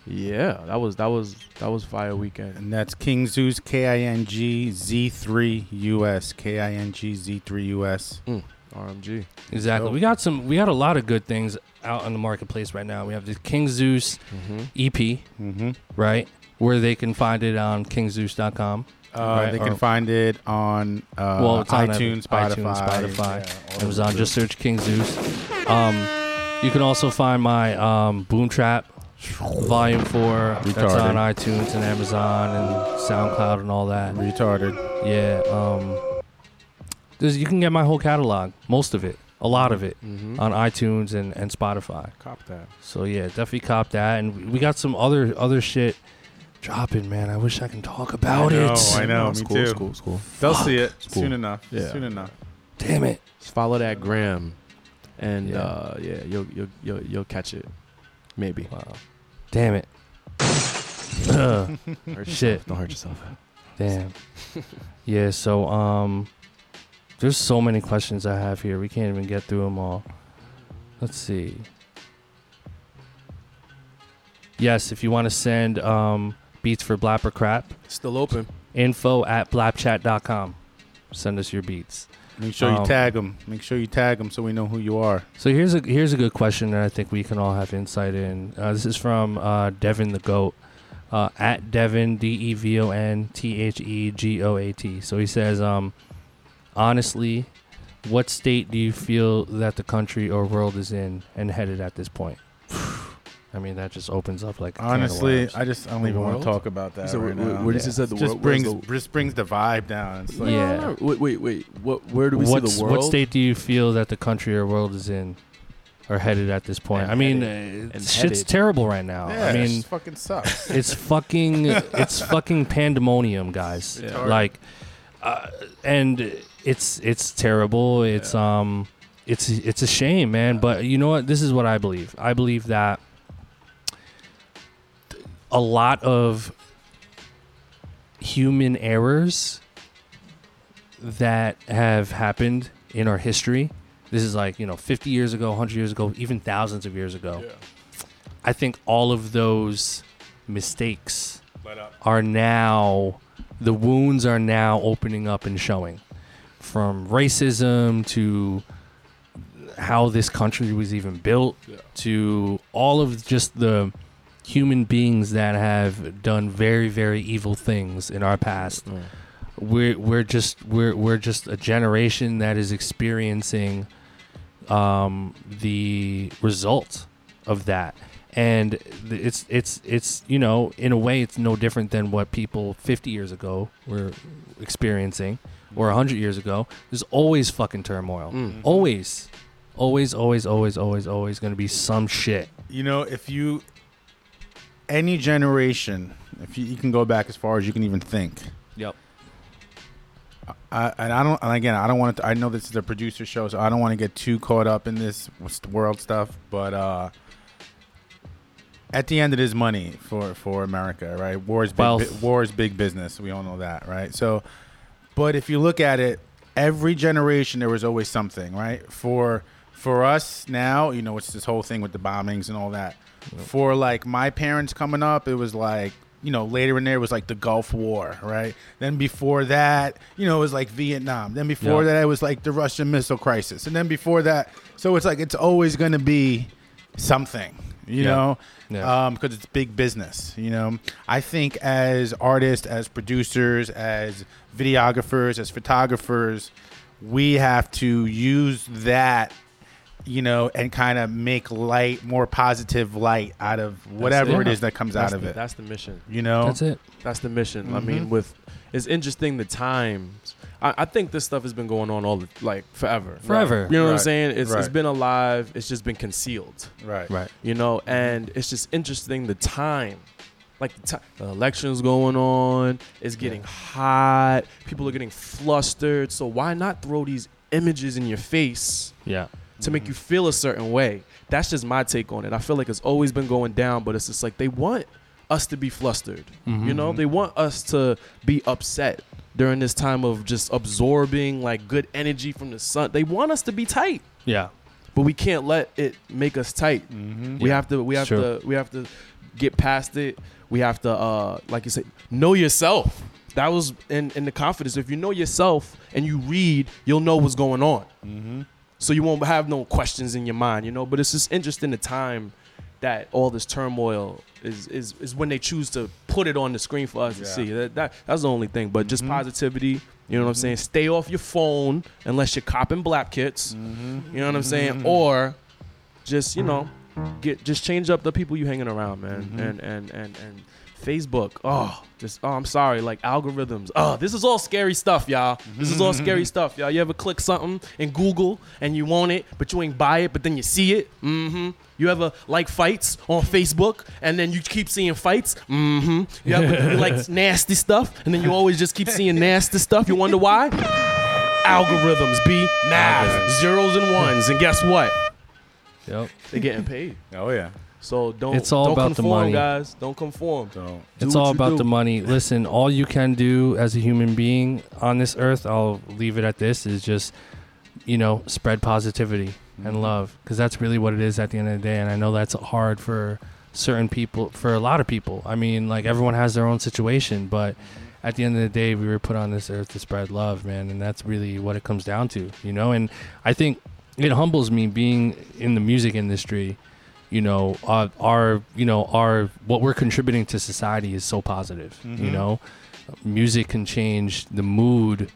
yeah, that was that was that was fire weekend. And that's King Zeus, K I N G Z 3 US. K I N G Z 3 US. RMG. Exactly. Dope. We got some. We got a lot of good things out on the marketplace right now. We have the King Zeus Mm-hmm. EP, Mm-hmm. right? Where they can find it on kingzeus.com. Uh, Right, They can or- find it on uh, Well, it's on iTunes, Spotify, iTunes, Spotify, yeah, Amazon. Just search King Zeus. Um, you can also find my um, Boom Trap Volume Four. That's on iTunes and Amazon and SoundCloud and all that. retarded. Yeah. Um, there's, you can get my whole catalog, most of it, a lot of it, Mm-hmm. on iTunes and, and Spotify. Cop that. So yeah, definitely cop that. And we got some other other shit dropping, man. I wish I can talk about I know, it. I know, it's me cool, too. It's cool. It's cool. They'll see it cool. soon enough. Yeah. Soon enough. Damn it. Just follow that gram, and Yeah. uh, yeah, you'll you'll you'll you'll catch it. Maybe. Wow. Damn it. Ugh, Hurt Shit. yourself. Don't hurt yourself. damn. Yeah. So um, there's so many questions I have here. We can't even get through them all. Let's see. Yes, if you want to send um beats for Blap or Crap, Still open. info at blapchat.com. Send us your beats. Make sure you Um, tag them. Make sure you tag them so we know who you are. So here's a here's a good question that I think we can all have insight in. Uh, this is from uh, Devon the Goat uh, at Devon D E V O N T H E G O A T. So he says, um, honestly, what state do you feel that the country or world is in and headed at this point? I mean, that just opens up like a can of Honestly, worms. I just I don't The even want world? to talk about that So right where, now. where does Yeah. it say the just world? Where's brings the- just brings the vibe down. It's like, Yeah. Wait, wait, wait. What? Where do we What's, see the world? what state do you feel that the country or world is in or headed at this point? And I mean, headed. uh, And shit's headed. terrible right now. yeah, I it mean, just fucking sucks. it's fucking it's fucking pandemonium guys Yeah. like uh, and it's it's terrible it's um it's it's a shame man but you know what this is what i believe i believe that a lot of human errors that have happened in our history. This is like you know 50 years ago 100 years ago even thousands of years ago. I think all of those mistakes are now the wounds are now opening up and showing. From racism to how this country was even built Yeah. to all of just the human beings that have done very very evil things in our past. Mm. we're we're just we're we're just a generation that is experiencing um, the result of that. And it's it's it's you know in a way it's no different than what people 50 years ago were experiencing or 100 years ago. There's always fucking turmoil. Mm. always. Always always always always always going to be some shit. You know, if you any generation, if you, you can go back as far as you can even think. yep I, and I don't. And again, I don't want to. I know this is a producer show, so I don't want to get too caught up in this world stuff. But uh, at the end, it is money for for America, right? War is big. War is big business. We all know that, right? So, but if you look at it, every generation there was always something, right? For for us now, you know, it's this whole thing with the bombings and all that. For like my parents coming up, it was like you know later in there was like the Gulf War, right? Then before that, you know, it was like Vietnam. Then before Yeah. that, it was like the Russian missile crisis, and then before that, so it's like it's always going to be something, you Yeah. know, Yeah. um, because it's big business. You know, I think as artists, as producers, as videographers, as photographers, we have to use that, you know, and kind of make light, more positive light out of whatever it it. is that comes That's out of the- it. That's the mission. You know, that's it That's the mission. I Mhm. mean, with it's interesting the times. I, I think this stuff has been going on all the, like forever. Forever. You know what I'm saying? It's, it's Right. been alive. It's just been concealed. Right. Right. You know, and it's just interesting the time. Like the, ti- the elections going on, it's getting hot. People are getting flustered. So why not throw these images in your face Yeah. To make you mm-hmm. feel a certain way? That's just my take on it. I feel like it's always been going down, but it's just like they want us to be flustered. Mm-hmm, you know, mm-hmm. they want us to be upset during this time of just absorbing like good energy from the sun. They want us to be tight Yeah. but we can't let it make us tight. We have to we have True. to we have to get past it. We have to uh like you said, know yourself. That was in in the confidence. If you know yourself and you read, you'll know what's going on. So you won't have no questions in your mind, you know. But it's just interesting the time that all this turmoil is is is when they choose to put it on the screen for us to see. That, that that's the only thing. But just mm-hmm. positivity. You know what I'm mm-hmm. saying? Stay off your phone unless you're copping Blap Kits. Mm-hmm. You know what I'm saying? Or just you know get just change up the people you hanging around, man. And and and and Facebook. Oh, just oh, I'm sorry. Like algorithms. Oh, this is all scary stuff, y'all. This is all scary stuff, y'all. You ever click something in Google and you want it, but you ain't buy it, but then you see it? Mm-hmm. You ever like fights on Facebook and then you keep seeing fights? Mm-hmm. You ever like nasty stuff and then you always just keep seeing nasty stuff? You wonder why? Algorithms, B. Math. Zeros and ones. And guess what? Yep. They're getting paid. Oh yeah. So don't. It's all don't about the money. guys. Don't conform. So Do It's what all about do. the money. Listen, all you can do as a human being on this earth, I'll leave it at this, is just, you know, spread positivity and mm-hmm. love. Because that's really what it is at the end of the day. And I know that's hard for certain people, for a lot of people. I mean, like, everyone has their own situation. But at the end of the day, we were put on this earth to spread love, man. And that's really what it comes down to, you know? And I think it humbles me being in the music industry you know uh, our you know our what we're contributing to society is so positive you know? Music can change the mood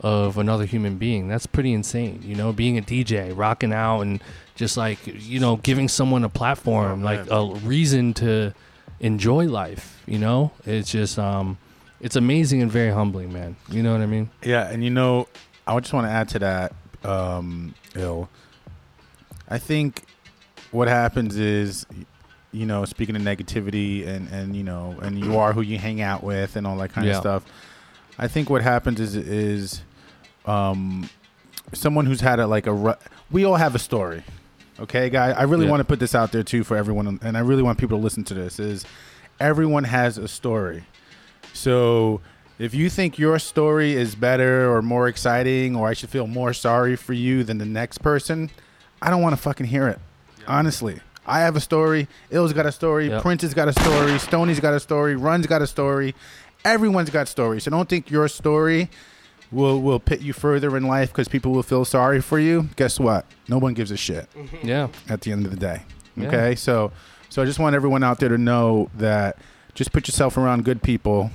of another human being. That's pretty insane you know? Being a dj rocking out and just like you know giving someone a platform like a reason to enjoy life you know? It's just um it's amazing and very humbling man. You know what i mean? Yeah, and you know, I just want to add to that, um, ill. I think what happens is, you know, speaking of negativity and and you know, and you are who you hang out with and all that kind Yeah. of stuff. I think what happens is is, um, someone who's had a like a. ru- We all have a story. Okay, guy. I really Yeah. want to put this out there too for everyone, and I really want people to listen to this. Is everyone has a story. So if you think your story is better or more exciting, or I should feel more sorry for you than the next person, I don't want to fucking hear it. Honestly, I have a story. Ill's got a story. Yep. Prince has got a story. Stoney's got a story. Run's got a story. Everyone's got stories. So don't think your story will will pit you further in life because people will feel sorry for you. Guess what? No one gives a shit yeah at the end of the day. Yeah. Okay, so so I just want everyone out there to know that just put yourself around good people.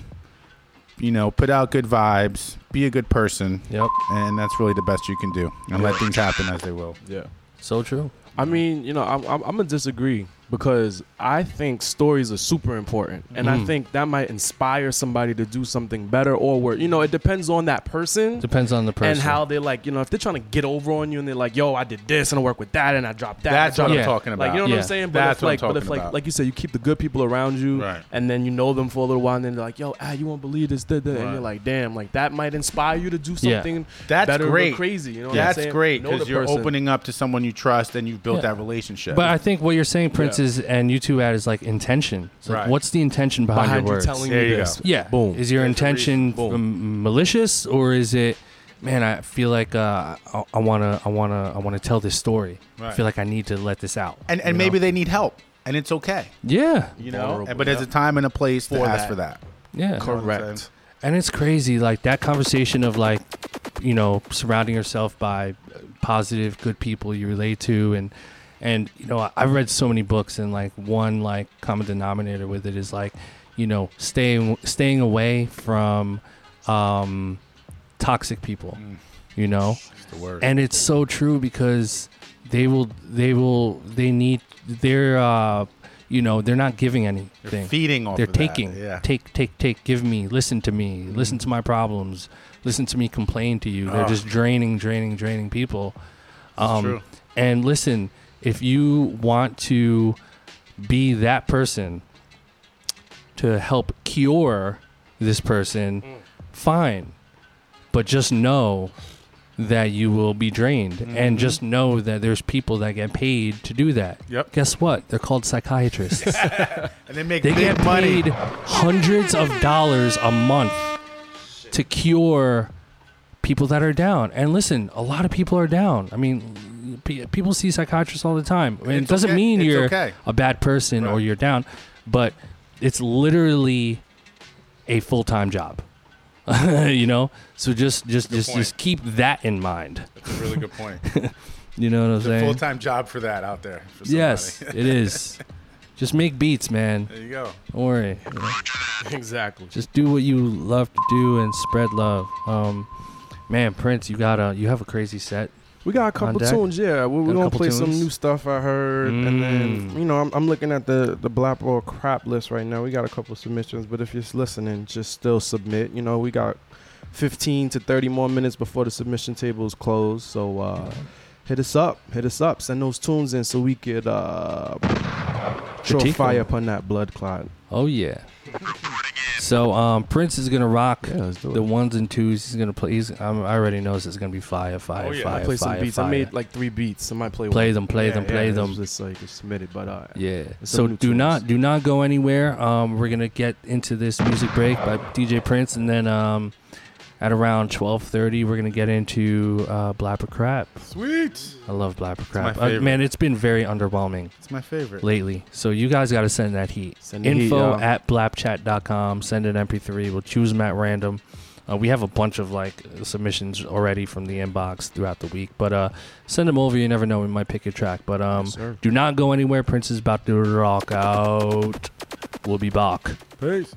You know, put out good vibes, be a good person, yep and that's really the best you can do. And let things happen as they will. Yeah. so true I mean, you know, I'm, I'm, I'm gonna disagree because I think stories are super important, and I Mm. think that might inspire somebody to do something better or worse. You know, it depends on that person. depends on the person And how they're like, you know, if they're trying to get over on you and they're like, yo, I did this and I work with that and I dropped that. That's I what I'm Yeah. talking about. Like, you know what I'm saying? But That's if what I'm like, but if talking like, about. like you said, you keep the good people around you, Right. and then you know them for a little while, and then they're like, yo, ah, you won't believe this, da, da, and you're like, damn, like that might inspire you to do Yeah. something That's better or great. crazy. You know what I'm That's great Know the because you're person. opening up to someone you trust and you've built Yeah. that relationship. But I think what you're saying, Prince, Yeah. Is and you two add is like intention. It's like, Right. what's the intention behind, behind your you words? telling There you you this. go. yeah. Boom. Is your There's the intention reason. Boom. um, malicious or is it, man? I feel like uh, I- I wanna, I wanna, I wanna tell this story. I Right. feel like I need to let this out. and and you maybe know? they need help, and it's okay. yeah, You know, Vulnerable, And- but there's a time and a place to For ask that. for that. yeah. Correct. And it's crazy, like that conversation of like, you know, surrounding yourself by positive, good people you relate to, and and you know, I- I've read so many books, and like one like common denominator with it is like, you know, staying staying away from um, toxic people, you know, It's the word. and it's so true because they will they will they need they're uh you know they're not giving anything. feeding off They're of that, taking. yeah. Take, take, take. Give me. Listen to me. Listen to my problems. Listen to me complain to you. They're just draining, draining, draining people. Um, true. And listen, if you want to be that person to help cure this person, Mm. fine. But just know that you will be drained, and just know that there's people that get paid to do that. Mm-hmm. Yep. Guess what? They're called psychiatrists. And they make They get money. paid hundreds of dollars a month to cure people that are down. And listen, a lot of people are down. I mean, people see psychiatrists all the time. I mean, it doesn't okay. mean It's you're okay. a bad person or you're down, but it's literally a full time job. you know, so just just just point. just keep that in mind. That's a really good point. You know what I'm saying? full time job for that out there. For. Yes, it is. Just make beats, man. there you go. Don't worry. Exactly. just do what you love to do and spread love. Um, man, Prince, you got a you have a crazy set. We got a couple tunes, yeah. We're, we're gonna couple play some new stuff I heard, and then Mm. you know I'm, I'm looking at the the Blap or Crap list right now. We got a couple submissions, but if you're listening, just still submit. You know, we got 15 to 30 more minutes before the submission table is closed, so uh, hit us up, hit us up, send those tunes in so we could uh, throw fire upon that blood clot. Oh yeah. So um, Prince is gonna rock Yeah, the ones and twos. He's gonna play. He's um, I already knows it's gonna be fire, fire, Oh, yeah. fire, I play some beats. fire. I made like three beats. I might play play one. them, play Yeah, them, yeah, play it's them. Just so you can submit it, but uh, Yeah. So do tunes. not do not go anywhere. Um, we're gonna get into this music break by DJ Prince, and then um, at around twelve thirty, we're gonna get into uh, Blap or Crap. Sweet. I love Blapper my Crap. Uh, man, it's been very underwhelming It's my favorite. lately. So you guys got to send that heat. Send the heat, Info at blapchat.com. Send an MP3. We'll choose them at random. Uh, we have a bunch of like submissions already from the inbox throughout the week, but uh, send them over. You never know, we might pick a track. But um, Yes, do not go anywhere. Prince is about to rock out. We'll be back. Peace.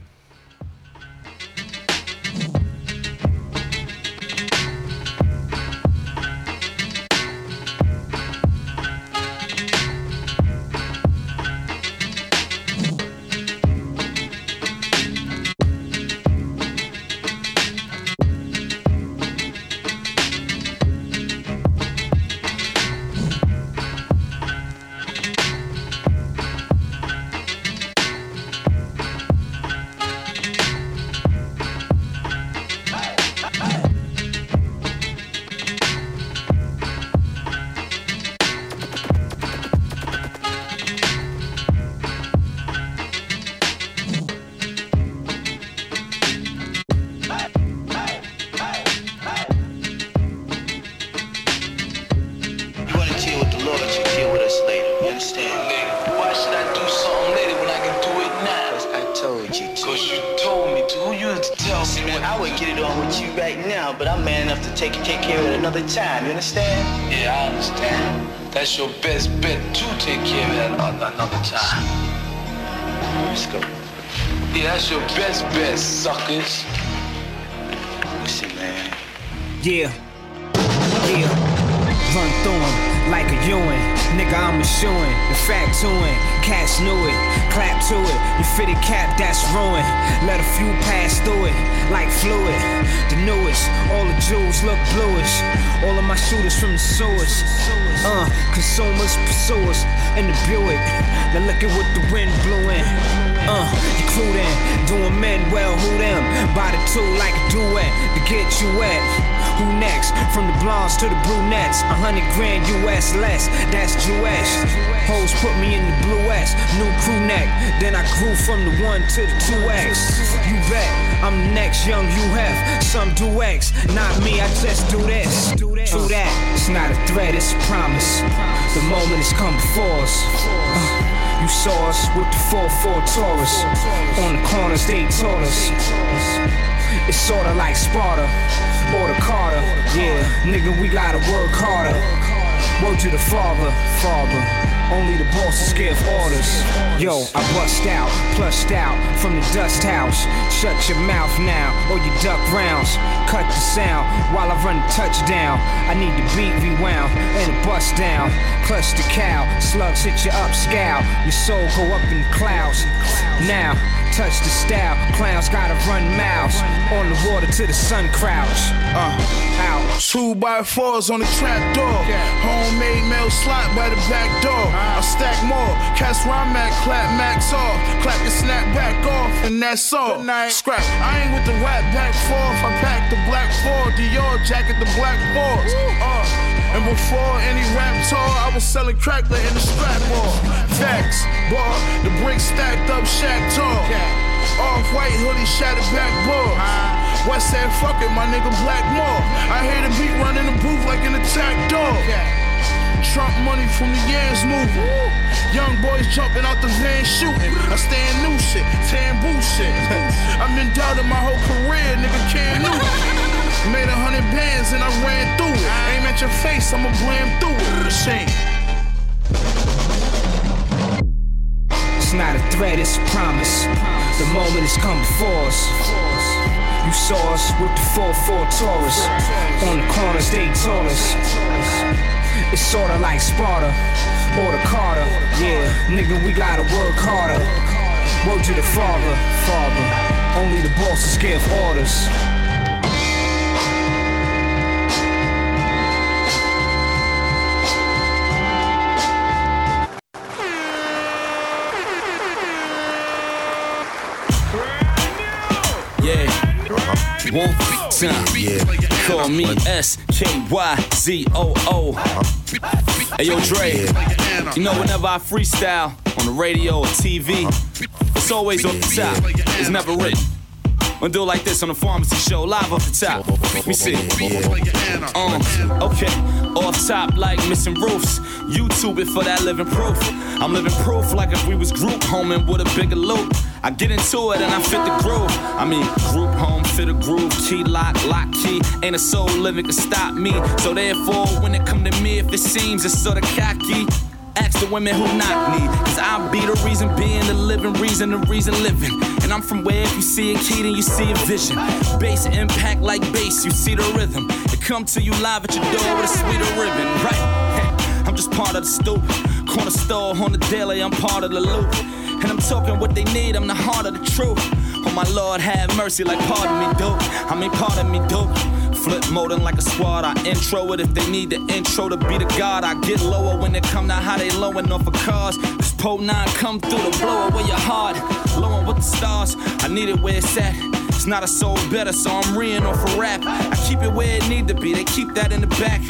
Hundred grand US less, that's Jewish. Hoes put me in the blue S, new crew neck. Then I grew from the one to the two X. You bet, I'm the next young UF. Some do X, not me, I just do this. True that, it's not a threat, it's a promise. The moment has come before us. Uh, you saw us with the 4-4 Taurus. On the corners, they taught us. It's sorta like Sparta or the Carter. Yeah, nigga, we gotta work harder. Word to the father, father. Only the bosses give orders. Yo, I bust out, plushed out from the dust house. Shut your mouth now, or you duck rounds. Cut the sound while I run the touchdown. I need the beat rewound and a bust down. Clutch the cow, slugs hit you up, scowl. Your soul go up in the clouds. Now, touch the style. Clowns gotta run miles on the water to the sun crouch. Uh, out. Two by fours on the trap door. Homemade mail slot by the back door. I stack more. Cast where I'm at, clap max off. Clap and snap back off, and that's all. Scrap. I ain't with the rap back forth. I pack the black four. Dior jacket, the black fours. Uh, and before any rap tour, I was selling crack in the strap mall. Facts, boy. The bricks stacked up, shack tall. Off white hoodie, shattered backboard. West said, fuck it, my nigga Blackmore. I hear the beat running the booth like an attack dog. Trump money from the years moving. Young boys jumping out the van shooting. I stay in new shit, tearing shit. I've been doubting my whole career, nigga can't new. Made a hundred bands and I ran through it. Aim at your face, I'ma blam through it. Shame. It's not a threat, it's a promise. The moment has come before us. You saw us with the 4-4 Taurus. On the corners, they told us. It's sorta like Sparta or the Carter. Yeah, nigga, we gotta work harder. Word to the father, father. Only the bosses give orders. Yeah. Call me S K Y Z O O. Hey yo, Dre. You know, whenever I freestyle on the radio or TV, it's always on the top. It's never written. Gonna do it like this on a pharmacy show, live off the top. Let me see. Um, okay, off top like missing roofs. YouTube it for that living proof. I'm living proof like if we was group homing with a bigger loop. I get into it and I fit the groove. I mean, group home, fit a groove, key lock, lock key. Ain't a soul living can stop me. So therefore, when it come to me, if it seems it's sorta cocky. Ask the women who knock me, cause I be the reason being, the living reason, the reason living. And I'm from where if you see a key, then you see a vision. Bass impact like bass, you see the rhythm. It come to you live at your door with a sweeter ribbon, right? I'm just part of the stoop. Corner store on the daily, I'm part of the loop. And I'm talking what they need, I'm the heart of the truth. Oh my lord, have mercy, like pardon me, dope. I mean, pardon me, dope. Flip moding like a squad, I intro it if they need the intro to be the god. I get lower when they come to how they lowing off of cars. This po 9 come through to blow away your heart. Lowing with the stars, I need it where it's at. It's not a soul better, so I'm reeing off a rap. I keep it where it need to be, they keep that in the back.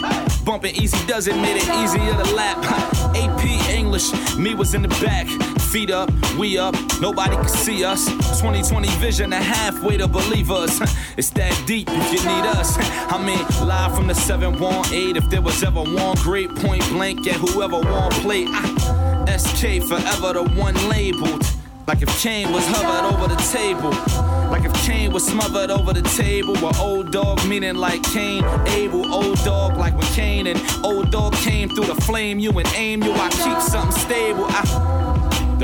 Bumping easy does it, made it easier to lap. AP English, me was in the back. Feet up, we up, nobody can see us. 2020 vision, and halfway to believe us. It's that deep if you need us. I mean, live from the 718. If there was ever one great point blank at whoever won play, ah. I, SK forever the one labeled. Like if Kane was hovered over the table. Like if Kane was smothered over the table. With old dog meaning like Cain, Abel. Old dog like when Cain and old dog came through the flame. You and aim you, I keep something stable. I,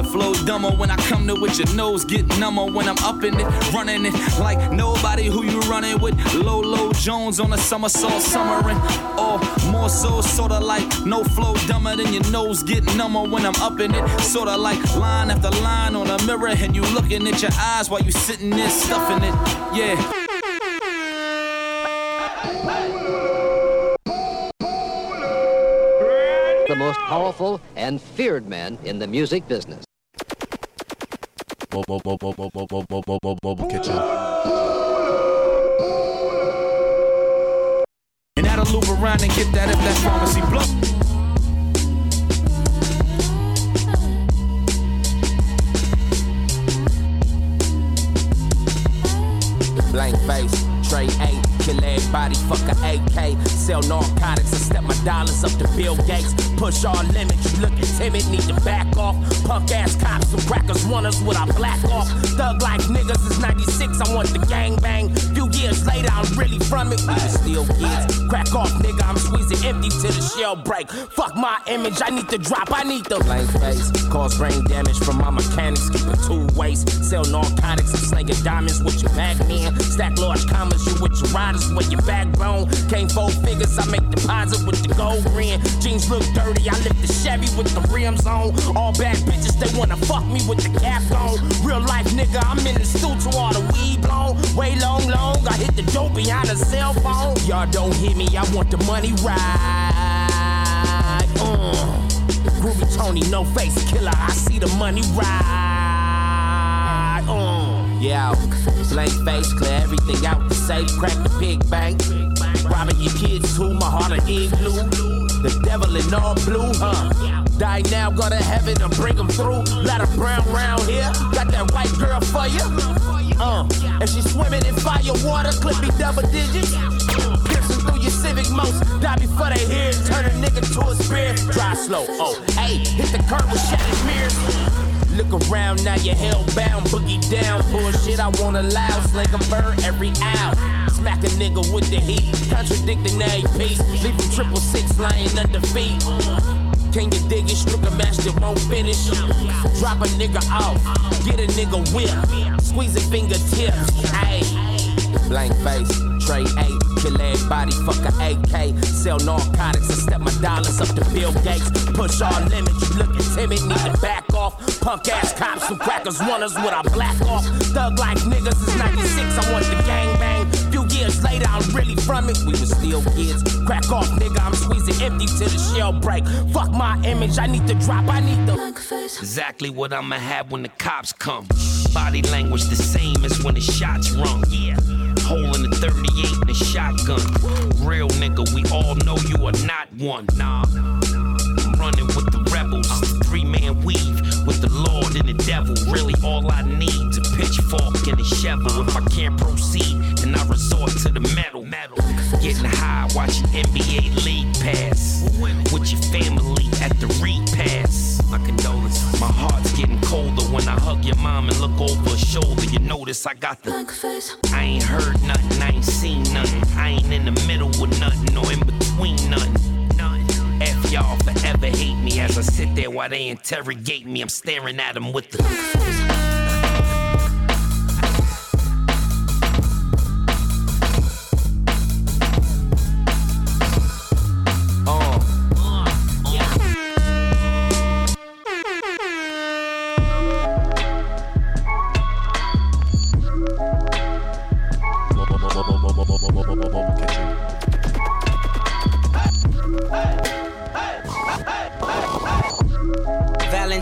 the flow dumber when I come to with your nose get number when I'm up in it, running it like nobody who you running with. Lolo Jones on a somersault summering, or more so, sorta like no flow dumber than your nose get number when I'm up in it. Sorta like line after line on a mirror, and you looking at your eyes while you sitting there stuffing it. Yeah. the most powerful and feared man in the music business. Mobile, kitchen. And that'll loop around and get that if that pharmacy blow. Blank face, Trade eight, kill everybody, fuck a AK. Sell narcotics and step my dollars up to Bill Gates. Push all limits, you looking timid, need to back off. Punk ass cops and crackers want us with our black off. Thug life niggas is 96, I want the gang bang. Few years later, I'm really from it. We was still kids. Crack off, nigga, I'm squeezing empty till the shell break. Fuck my image, I need to drop, I need the blank face. Cause brain damage from my mechanics, keep it two ways. Sell narcotics and slinging diamonds with your back man. Stack large commas, you with your riders with your backbone. Came four figures, I make deposit with the gold grin. Jeans look dirty, I lift the Chevy with the rims on. All bad bitches, they wanna fuck me with the cap on. Real life nigga, I'm in the to all the weed blown. Way long, long, I hit the dope behind a cell phone. Y'all don't hear me, I want the money right. Uh. Groovy Tony, no face killer, I see the money ride. Yeah, blank face, clear everything out the safe, crack the big bank. Robbing your kids too, my heart an igloo. The devil in all blue, huh? Die now, go to heaven and bring them through. Lot of brown round here, got that white girl for you. Uh, and she swimming in fire water, clip double digits. Piercing through your civic most, die before they hear it. Turn a nigga to a spear. Drive slow, oh, hey, hit the curb with shattered mirrors. Look around, now you're hellbound, boogie down. Bullshit, I won't allow. Sling a bird every hour. Smack a nigga with the heat, contradicting AP. Leave him triple six lying under feet. Can you dig it? Stripper master won't finish. Drop a nigga off, get a nigga whip. Squeeze a fingertips, ayy. Blank face, trade eight, kill everybody, fuck a AK. Sell narcotics and step my dollars up to Bill Gates. Push all limits, you looking timid, need to back off. Punk ass cops and crackers want us with our black off. Thug like niggas is 96, I want the gang bang. Few years later, I'm really from it. We was still kids. Crack off, nigga, I'm squeezing empty till the shell break. Fuck my image, I need to drop, I need the. Exactly what I'ma have when the cops come. Body language the same as when the shots rung. Yeah. Hole in the 38 and a shotgun. Real nigga, we all know you are not one. Nah. I'm running with the rebels. Three man weave with the Lord and the devil. Really, all I need a pitchfork and a shovel. If I can't proceed, then I resort to the metal. metal. Getting high, watching NBA League Pass. With your family at the repass. My condolences. My heart's getting colder when I hug your mom and look over her shoulder. You notice I got the. I ain't heard nothing, I ain't seen nothing. I ain't in the middle with nothing or in between nothing. None. F y'all forever hate me as I sit there while they interrogate me. I'm staring at them with the.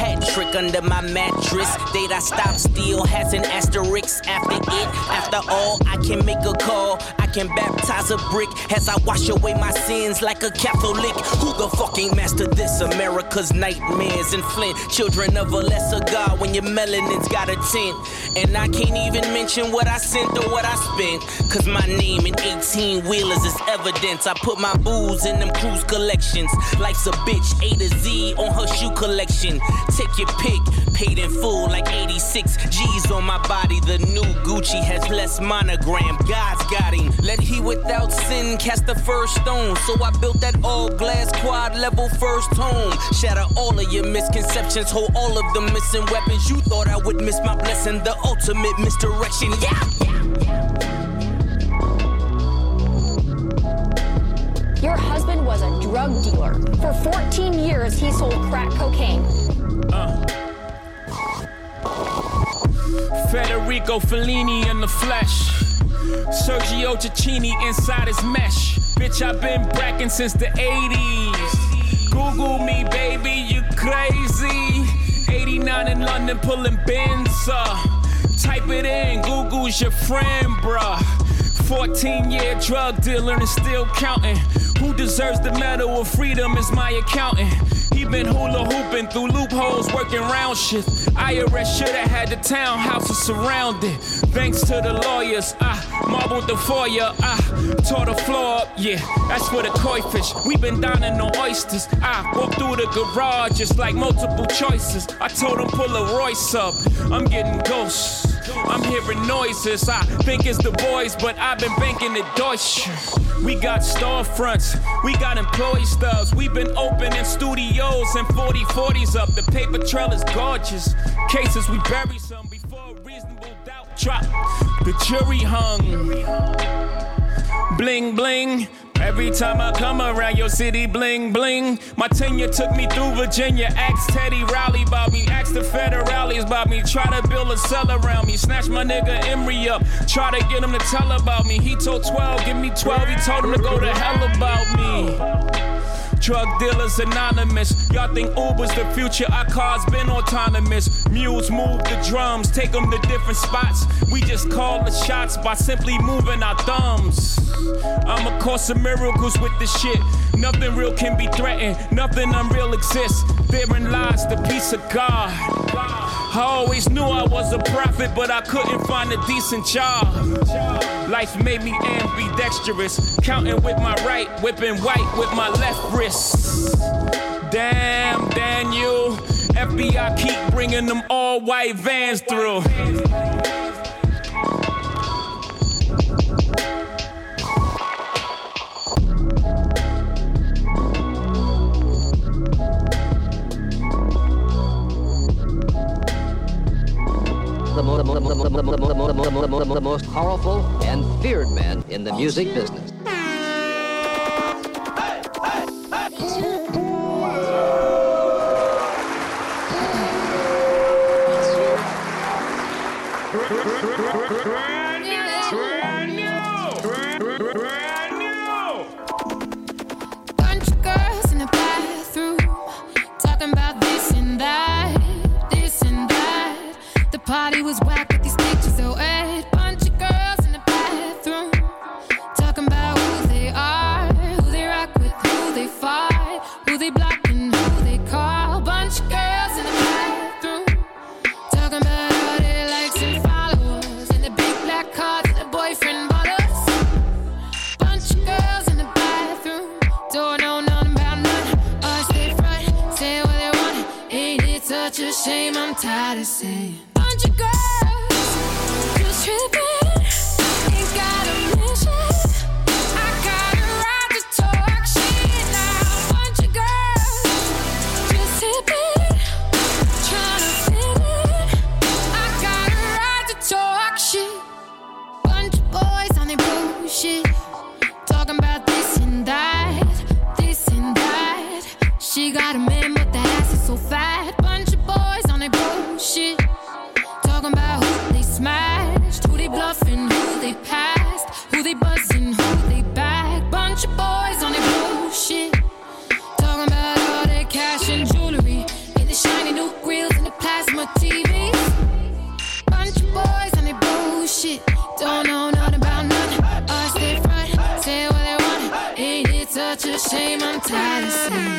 Hat trick under my mattress. Date I stop steal has an asterisk after it. After all, I can make a call. I can baptize a brick as I wash away my sins like a Catholic. Who the fucking master this? America's nightmares and Flint. Children of a lesser God when your melanin's got a tint. And I can't even mention what I sent or what I spent. Cause my name in 18 wheelers is evidence. I put my booze in them cruise collections. Life's a bitch, A to Z on her shoe collection. Take your pick, paid in full like 86 G's on my body. The new Gucci has less monogram. God's got him. Let he without sin cast the first stone. So I built that all glass quad level first home. Shatter all of your misconceptions, hold all of the missing weapons. You thought I would miss my blessing, the ultimate misdirection. Yeah. Your husband was a drug dealer. For 14 years, he sold crack cocaine. Uh. Federico Fellini in the flesh. Sergio Cicchini inside his mesh. Bitch, I've been bracking since the 80s. Google me, baby, you crazy. 89 in London, pulling bins up. Type it in, Google's your friend, bruh. 14 year drug dealer and still counting. Who deserves the medal of freedom is my accountant. Been hula hooping through loopholes, working round shit. IRS should have had the townhouses surrounded. Thanks to the lawyers, I marbled the foyer, I tore the floor up. Yeah, that's for the koi fish. We been dining on oysters. I walked through the garage, just like multiple choices. I told him pull a Royce up. I'm getting ghosts. I'm hearing noises. I think it's the boys, but I've been banking the Deutsche. We got storefronts, we got employee stubs. We've been opening studios and 40 40s up. The paper trail is gorgeous. Cases, we bury some before reasonable doubt drop. The jury hung. Bling, bling. Every time I come around your city, bling bling. My tenure took me through Virginia. Ask Teddy Riley about me. Ask the federales about me. Try to build a cell around me. Snatch my nigga Emory up. Try to get him to tell about me. He told 12, give me 12. He told him to go to hell about me. Drug dealers anonymous. Y'all think Uber's the future? Our cars been autonomous. Mules move the drums, take them to different spots. We just call the shots by simply moving our thumbs. I'm a course of miracles with this shit. Nothing real can be threatened, nothing unreal exists. Therein lies the peace of God. I always knew I was a prophet, but I couldn't find a decent job. Life made me ambidextrous, counting with my right, whipping white with my left wrist. Damn, Daniel, FBI keep bringing them all white vans through. The most powerful and feared man in the music business. Such a shame? I'm tired of saying. Bunch of girls, just tripping. Ain't got a tired of seeing.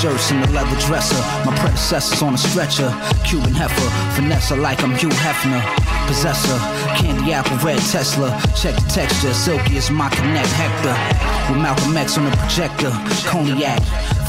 Shirts and the leather dresser. My predecessors on a stretcher, Cuban heifer, Vanessa like I'm Hugh Hefner. Possessor, candy apple, red Tesla. Check the texture, silky as my connect Hector. With Malcolm X on the projector, cognac.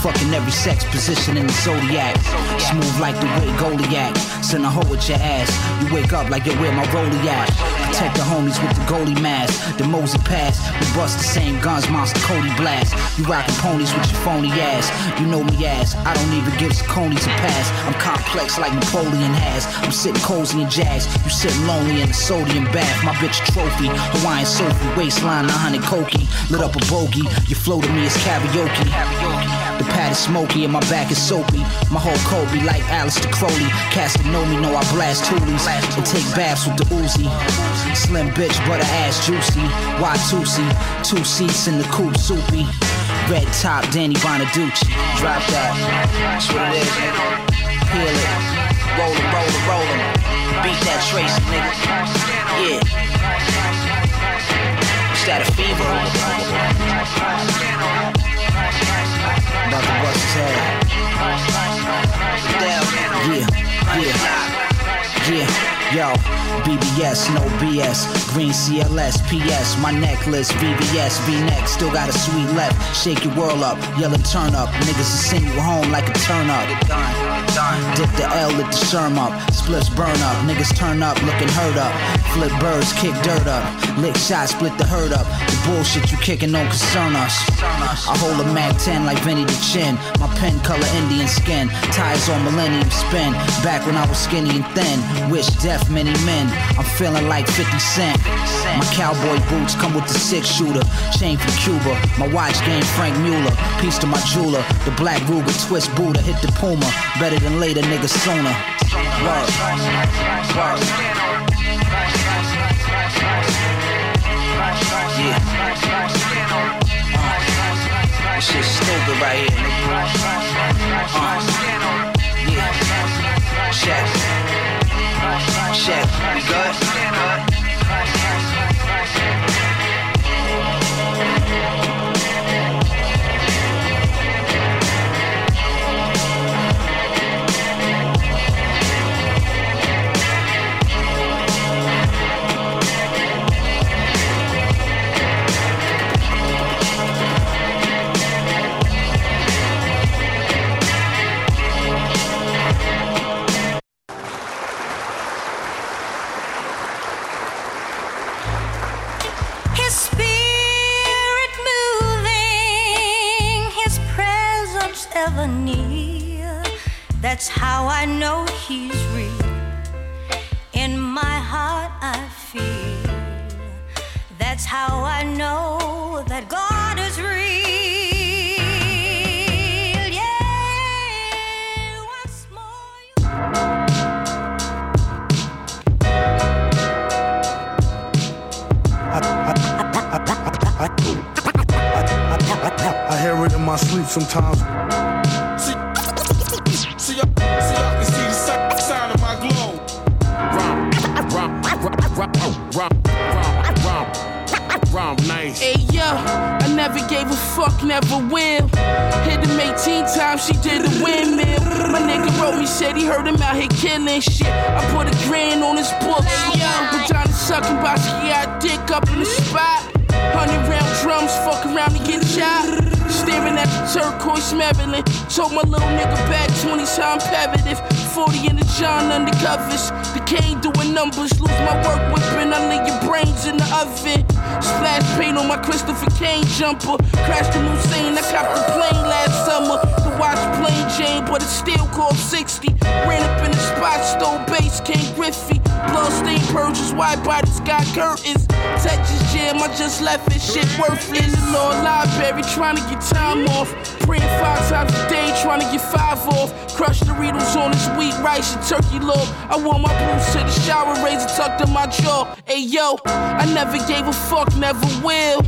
Fucking every sex position in the zodiac. Smooth like the way Goliath. Send a hoe with your ass. You wake up like yo, where my rollie? Protect the homies with the goalie mask. The Mosey pass. We bust the same guns, monster Cody blast. You rockin' ponies with your phony ass. You know me ass. I don't even give Coney's a pass. I'm complex like Napoleon has. I'm sitting cozy in jazz. You sitting lonely in a sodium bath. My bitch trophy. Hawaiian Sophie. Waistline 100 Koki. Lit up a bogey. You flow to me as karaoke. The pad is smoky and my back is soapy. My whole coat be like Aleister Crowley. Cast to know me, know I blast toolies. And take baths with the Uzi. Slim bitch, but her ass juicy. Why Tusi? Two seats in the coupe, soupy. Red top, Danny Bonaducci. Drop that. That's what it is. Peel it. Roll it, roll it, roll it. Beat that Tracy, nigga. Yeah. Is that a fever? BBS, no BS. Green CLS, PS. My necklace, VVS, V-neck. Still got a sweet left. Shake your world up, yelling turn up. Niggas will send you home like a turn up. Dip the L, lit the sherm up. Splits burn up. Niggas turn up, looking hurt up. Flip birds, kick dirt up. Lick shots, split the herd up. The bullshit you kicking don't concern us. I hold a Mac 10 like Vinny the Chin. My pen color Indian skin. Ties on Millennium spin. Back when I was skinny and thin. Wish death many men. I'm feeling like 50 Cent. My cowboy boots come with the six shooter. Chain from Cuba. My watch game Franck Muller. Piece to my jeweler. The black Ruger twist Buddha. Hit the Puma. Better than later, nigga sooner. Word. Word. Yeah. Uh, this shit's stupid right here, nigga. Uh, yeah. Check. Check. We good? That's how I know he's real. In my heart, I feel. That's how I know that God is real. Yeah, once I hear it in my sleep sometimes. Never gave a fuck, never will. Hit him 18 times, she did a windmill. My nigga wrote me, said he heard him out here killing shit. I put a grand on his book. Vagina sucking, Bosky out dick up in the spot. Hundred round drums, fuck around and get shot. Staring at the turquoise Maryland. Told my little nigga back 20 time imperative. 40 in the John undercovers. The cane doing numbers. Lose my work whipping. I leave your brains in the oven. Splash paint on my Christopher Kane jumper. Crashed the Hussein. I copped the plane last summer. The watch plain Jane, but it's still called 60. Ran up in the spot, stole base, came Griffey. Bloodstained purges, wide bodies got curtains. Texas jam, I just left it shit worthless. In the law library, trying to get time off. Praying five times a day, trying to get five off. Crushed Doritos on this wheat rice and turkey loaf. I wore my boots to the shower, razor tucked in my jaw. Hey yo, I never gave a fuck, never will.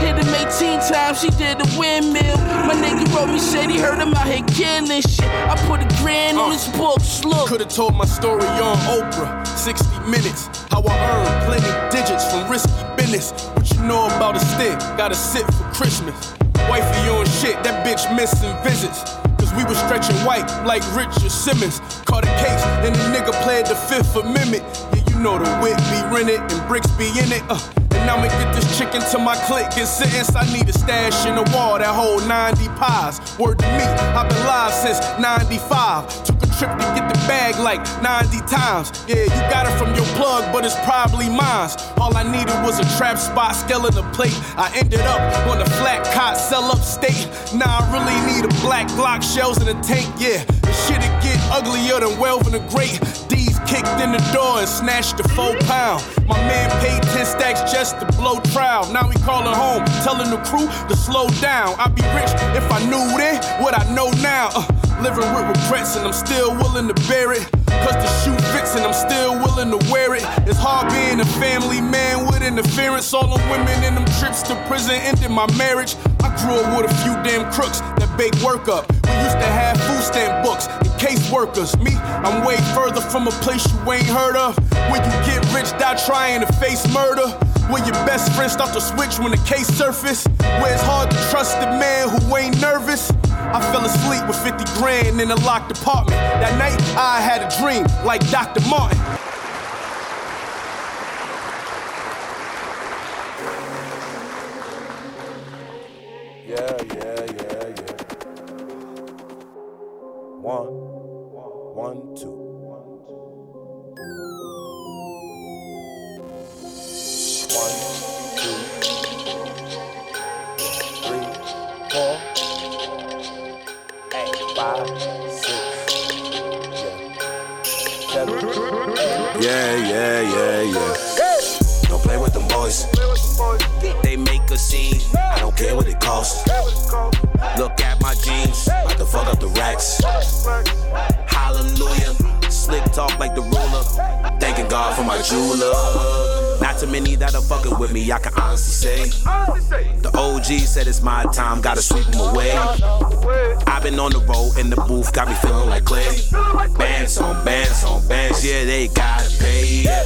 Hit him 18 times, she did a windmill. My nigga wrote me, said he heard him out here killing shit. I put a grand on uh. his books, look. Could've told my story on Oprah, 60 minutes. How I earned plenty digits from risky business. What you know about a stick? Gotta sit for Christmas. Wifey on shit, that bitch missing visits. Cause we was stretching white like Richard Simmons. Caught a case and the nigga played the Fifth Amendment. Yeah, you know the wit be rented and bricks be in it. Uh. And I'ma get this chicken to my click, get sentenced. I need a stash in the wall that hold 90 pies. Word to me, I've been live since 95. Took a trip to get the bag like 90 times. Yeah, you got it from your plug, but it's probably mine. All I needed was a trap spot, skeleton plate. I ended up on a flat cot, sell upstate. Now I really need a black Glock, shells in a tank. Yeah, the shit'll get uglier than Welvin the Great. D's kicked in the door and snatched the four pound. My man paid 10 stacks just to blow trial. Now we calling home, telling the crew to slow down. I'd be rich if I knew then what I know now. Uh, living with regrets and I'm still willing to bear it. Cause the shoe fits and I'm still willing to wear it. It's hard being a family man with interference. All them women in them trips to prison ended my marriage. I grew up with a few damn crooks that bake work up. We used to have food stamp books and case workers. Me, I'm way further from a place you ain't heard of. When you get rich, die trying to face murder. When your best friend start to switch when the case surface. Where it's hard to trust the man who ain't nervous. I fell asleep with 50 grand in a locked apartment. That night, I had a dream like Dr. Martin. Yeah, yeah, yeah, yeah. One, one, two. Yeah. Yeah, yeah, yeah, yeah. Don't play with them boys. They make a scene. I don't care what it costs. Look at my jeans. About to fuck up the racks. Hallelujah. Slick talk like the ruler. Thanking God for my jeweler. Not too many that are fucking with me, I can honestly say. The OG said it's my time, gotta sweep them away. I've been on the road in the booth, got me feeling like clay. Bands on bands on bands, yeah, they gotta pay. Yeah.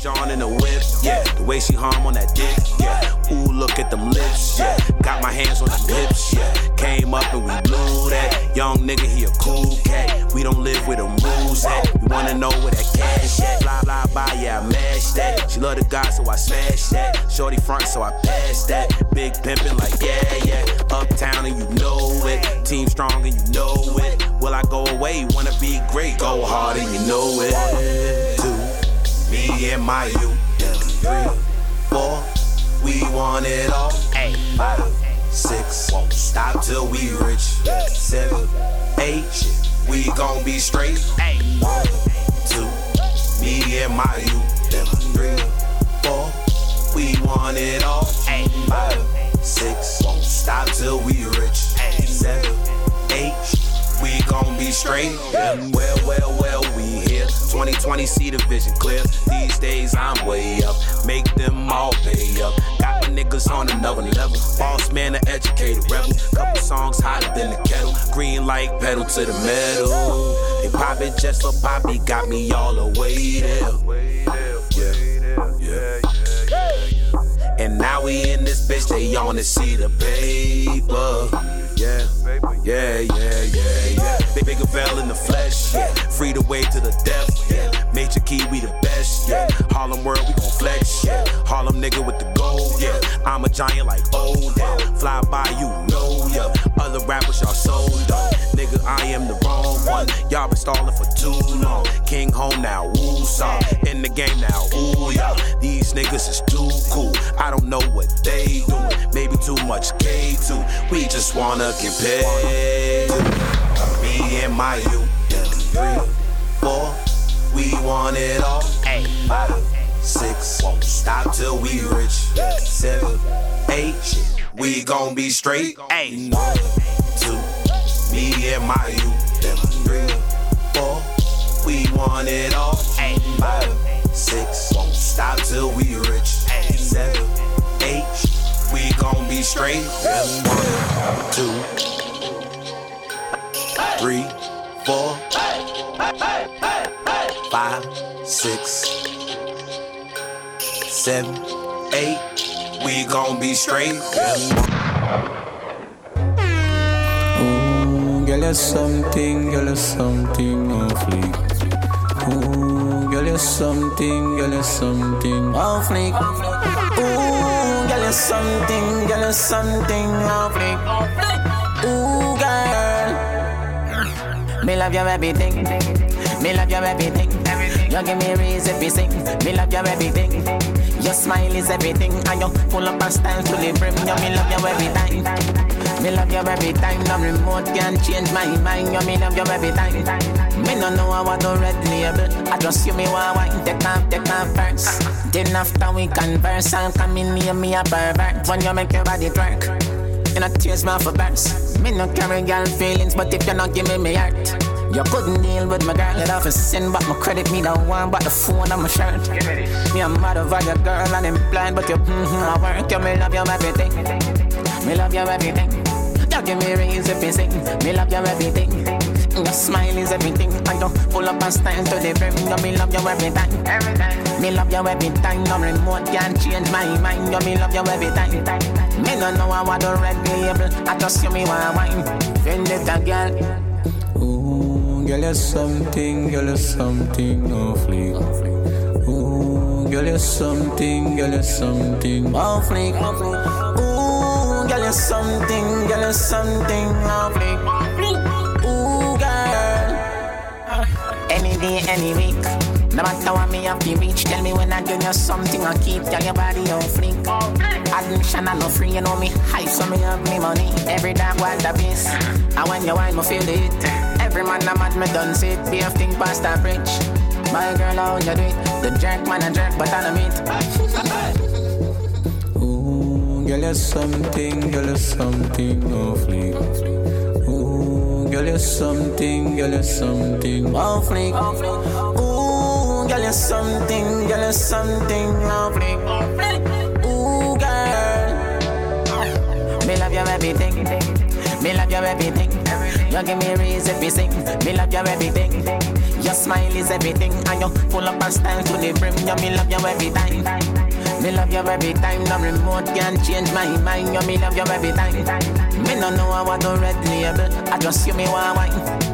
John in the whip, yeah. The way she harm on that dick, yeah. Ooh, look at them lips, yeah. Got my hands on them hips, yeah. Came up and we blew that. Young nigga, he a cool cat. We don't live with them rules at. We wanna know where that cash at. Fly, fly by, yeah, I mash that. She love the guy, so I smash that. Shorty front, so I pass that. Big pimpin' like, yeah, yeah. Uptown and you know it. Team strong and you know it. Will I go away? Wanna be great? Go hard and you know it. Two, me and my you. Three, four, we want it all. Five, six, stop till we rich. Seven, eight, we gon' be straight. One, two, me and my you. Three, four, we want it all. Five, six, won't stop till we rich. Seven, eight, we gon' be straight. Yeah. Well, well, well, we here. 2020, see the vision clear. These days I'm way up, make them all pay up. Got my niggas on another level. Boss man, an educated rebel. Couple songs hotter than the kettle. Green light pedal to the metal. They pop it just for poppy, got me all the way there. Yeah, yeah. And now we in this bitch, they to see the paper. Yeah, yeah, yeah, yeah, yeah. Big bigger veil in the flesh, yeah. Free the way to the death, yeah. Major key, we the best, yeah. Harlem world, we gon' flex, yeah. Harlem nigga with the gold, yeah. I'm a giant like old, yeah. Fly by, you know, yeah. Other rappers, y'all sold up. Nigga, I am the wrong one. Y'all been stalling for too long. King home now, woo saw. In the game now, ooh, yeah. These niggas is too cool. I don't know what they doing. Maybe too much K2. We just wanna get paid. Me and my you. Three, four, we want it all. Five, six, won't stop till we rich. Seven, eight, we gon' be straight. One, two, me and my you. Three, four, we want it all. Five, six, won't stop till we rich. Seven, eight, we gon' be straight. One, two, three, four, five, six, seven, eight. We gon' be straight. Ooh, girl, you're something, girl, you're something awfully. Ooh, girl, you're something, girl, you're. Ooh, girl, you're something, girl, you're something awfully. Ooh, girl, me love your everything. Me love your everything. You give me reason to sing. Me love your everything. Your smile is everything, and you full of style to the brim. You me love you every time. Me love you every time. No remote can change my mind. You me love you every time. Me no know how I do red label. I just you me want wine. Take off, take off first. Then after we converse, I'll come in near me a pervert. When you make your body twerk, you know tears off a burst. Me no carry girl feelings, but if you not give me me heart. You couldn't deal with my girl, off a sin, but my credit me the one, but the phone on my shirt. Me I'm mad over your girl and I'm blind, but you mm-hmm, I work, you me love you everything. Me love you everything. You give me reason to sing. Me love you everything. Your smile is everything. And you pull up and stand to the brim. You me love you every time. Every time. Me love you every time. No remote can change my mind. You me love you every time. Me no know I do red label. I just you me want wine. Fend it a girl. Ooh, girl, you're something, girl, you're something awfully. Ooh, girl, you're something, girl, you're something awfully. Ooh, girl, you're something, girl, you're something awfully. Any day, any week. No matter what me have to reach, tell me when I give you something I keep. Tell your body on fleek. Admission I no free, you know me hype, so me have me money. Every dark wild the piece. And when you wine, me feel it. Every man I'm mad, me done sit. Be a thing past that bridge. My girl, how you do it? The jerk man a jerk, but I don't meet. Ooh, girl, you're something, girl, you're something awfully. Ooh, girl, you're something, girl, you're something awfully. Ooh, girl, you're something, girl, you're something awfully. Ooh, girl, me love you everything. Me love you everything. You give me reason to sing. Me love you everything. Your smile is everything, and you full of style to the brim. You me love you every time. Me love you every time. No remote can change my mind. You me love you every time. Me no know I do red label. I just you me want wine.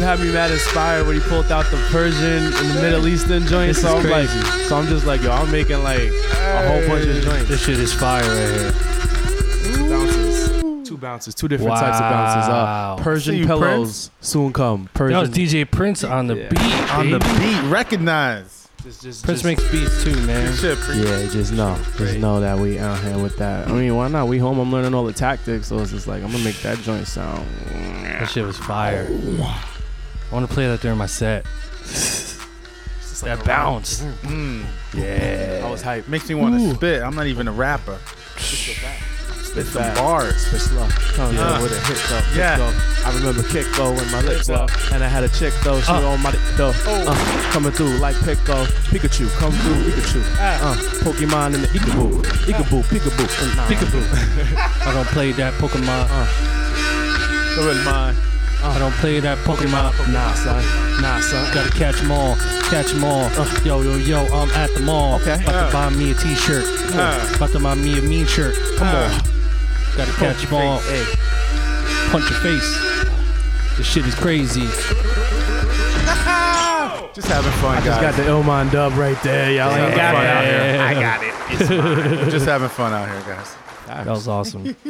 You, you had me mad inspired when you pulled out the Persian and the Middle Eastern joint. This so I'm like, crazy. so I'm just like, yo, I'm making like a whole bunch of joints. This shit is fire right here. Two bounces, two bounces, two different types of bounces. Wow. Uh, Persian you, pillows soon come. Persian. That was DJ Prince on the Yeah. beat. On the beat, recognize. Just, just, Prince just- makes beats too, man. Shit, Yeah, just know, just know that we out here with that. I mean, why not? We home. I'm learning all the tactics, so it's just like I'm gonna make that joint sound. That shit was fire. I want to play that during my set. that bounce. Mm. Yeah. I was hyped. Makes me want to spit. I'm not even a rapper. Spit some fast. bars. Spit slow. Comes Yeah. in with a hit though. Kick Yeah. though. I remember kick though when my lips up, and I had a chick though. She Uh. on my dick though. Uh, coming through like Pico, Pikachu, come through Pikachu. Uh, Pokemon in the Ikaboo, Ikaboo, Peekaboo, Nah. Peekaboo. I don't play that Pokemon. Go ahead, mine. I don't play that Pokemon. Nah, son. Nah, son. Gotta catch 'em all, catch 'em all. yo, yo, yo, I'm at the mall. Okay. About Uh. to buy me a t-shirt. Uh. About to buy me a mean shirt. Come Uh. on. Gotta catch 'em all. Hey, Punch your face. This shit is crazy. Just having fun, I just got the Ilman dub right there. Y'all Just ain't having got fun out it. here. I got it. It's mine. Just having fun out here, guys. That was awesome.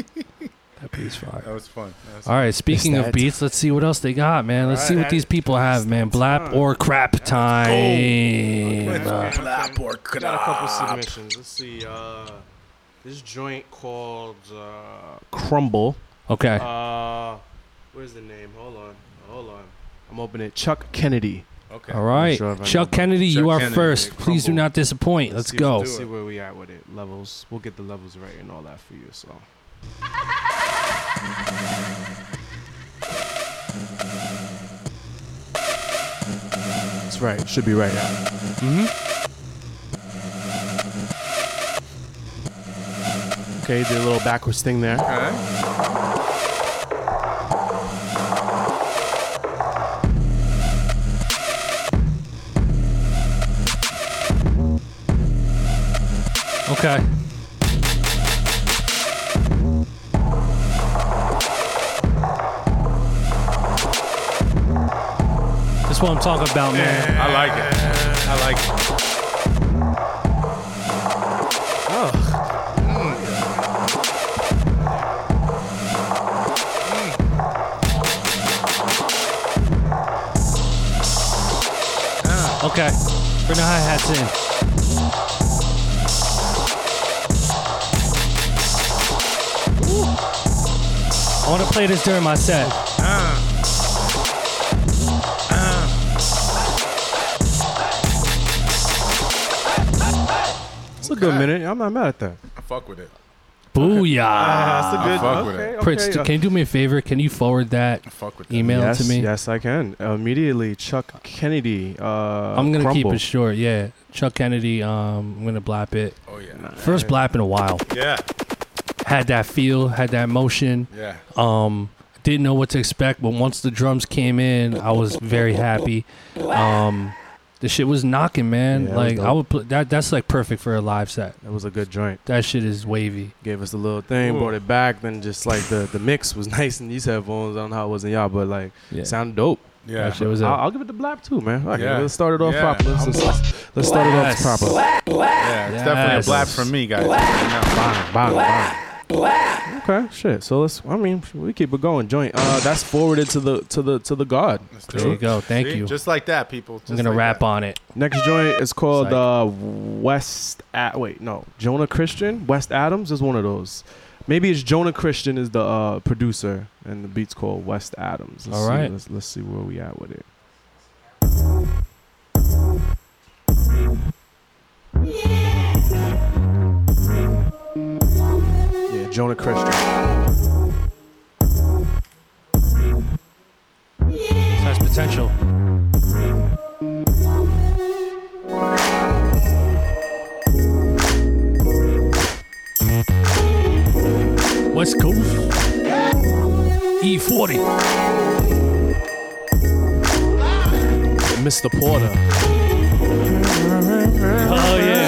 that beat's fire. That was fun. That was All right, speaking of that. beats, let's see what else they got, man. Let's see what these people have, man. Blap or crap time. Uh, Blap or We got a couple submissions. Let's see. Uh, this joint called uh, Crumble. Okay. Uh, where's the name? Hold on. Hold on. I'm opening it. Chuck Kennedy. Okay. All right. sure if I Chuck about- Kennedy, Chuck you are Kennedy, first. yeah, Please do crumble. not disappoint. Let's see, go. Let's see where we at with it. Levels. We'll get the levels right and all that for you. So. That's right. Should be right. now. Mm-hmm. Okay, did a little backwards thing there. Okay. Okay. That's what I'm talking about, man. I like it. I like it. Okay. Bring the hi hats in. I want to play this during my set. It's a good minute. I'm not mad at that. I fuck with it. Booyah. That's a good fuck okay, with it. okay. Prince, can you do me a favor? Can you forward that Fuck with that. email yes, to me? Yes, I can. immediately, Chuck Kennedy. Uh, I'm gonna keep Crumble. it short. Yeah, Chuck Kennedy. Um, I'm gonna blap it. Oh yeah. First blap in a while. Yeah. Had that feel. Had that motion. Yeah. Um, didn't know what to expect, but once the drums came in, I was very happy. Um, the shit was knocking, man. Yeah, like I would put that. That's like perfect for a live set. That was a good joint. That shit is wavy. Gave us the little thing, brought it back. Then just like the the mix was nice in these headphones. I don't know how it was in y'all, but like Yeah. sounded dope. Yeah. That shit was I'll. I'll give it the blap too, man. Fuck it. Yeah. Let's start it off Yeah. proper. Let's, I'm let's, let's start it off Yes. proper. Yeah. It's definitely a blap from me, guys. Bang, bang, bang. Okay, shit. So let's. I mean, we keep it going. Joint. Uh, that's forwarded to the to the to the god. Let's There you go. Thank See? you. Just like that, people. Just I'm gonna like rap that. on it. Next joint is called Psych. uh, West. At wait, no, Jonah Christian. West Adams is one of those. Maybe it's Jonah Christian is the uh, producer, and the beat's called West Adams. Let's All see, right. let's, let's see where we at with it. Jonah Christian. Has potential. West Coast. E E40. Mr. Porter. Oh yeah,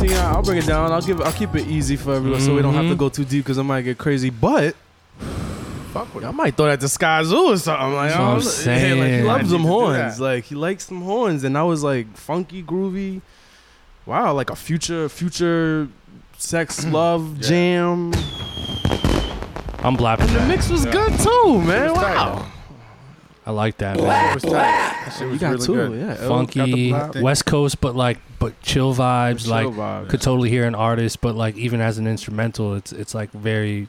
16. I- I'll bring it down. I'll give. I'll keep it easy for everyone, so we don't have to Mhm. go too deep because I might get crazy. But Fuck with I might throw that to Skyzoo or something. Like, That's I what I'm don't- yeah, like he loves I them need to do horns. Like he likes some horns, and I was like funky, groovy. Wow, like a future, future, sex, love Yeah. jam. I'm blapping And the that. mix was good too, man. was tight, Wow. I like that, It man. was tight. That shit You was got really two, good. yeah. Oh, Funky Got the- West Coast, but like, but chill vibes. Chill like, vibes. could totally hear an artist, but like, even as an instrumental, it's it's like very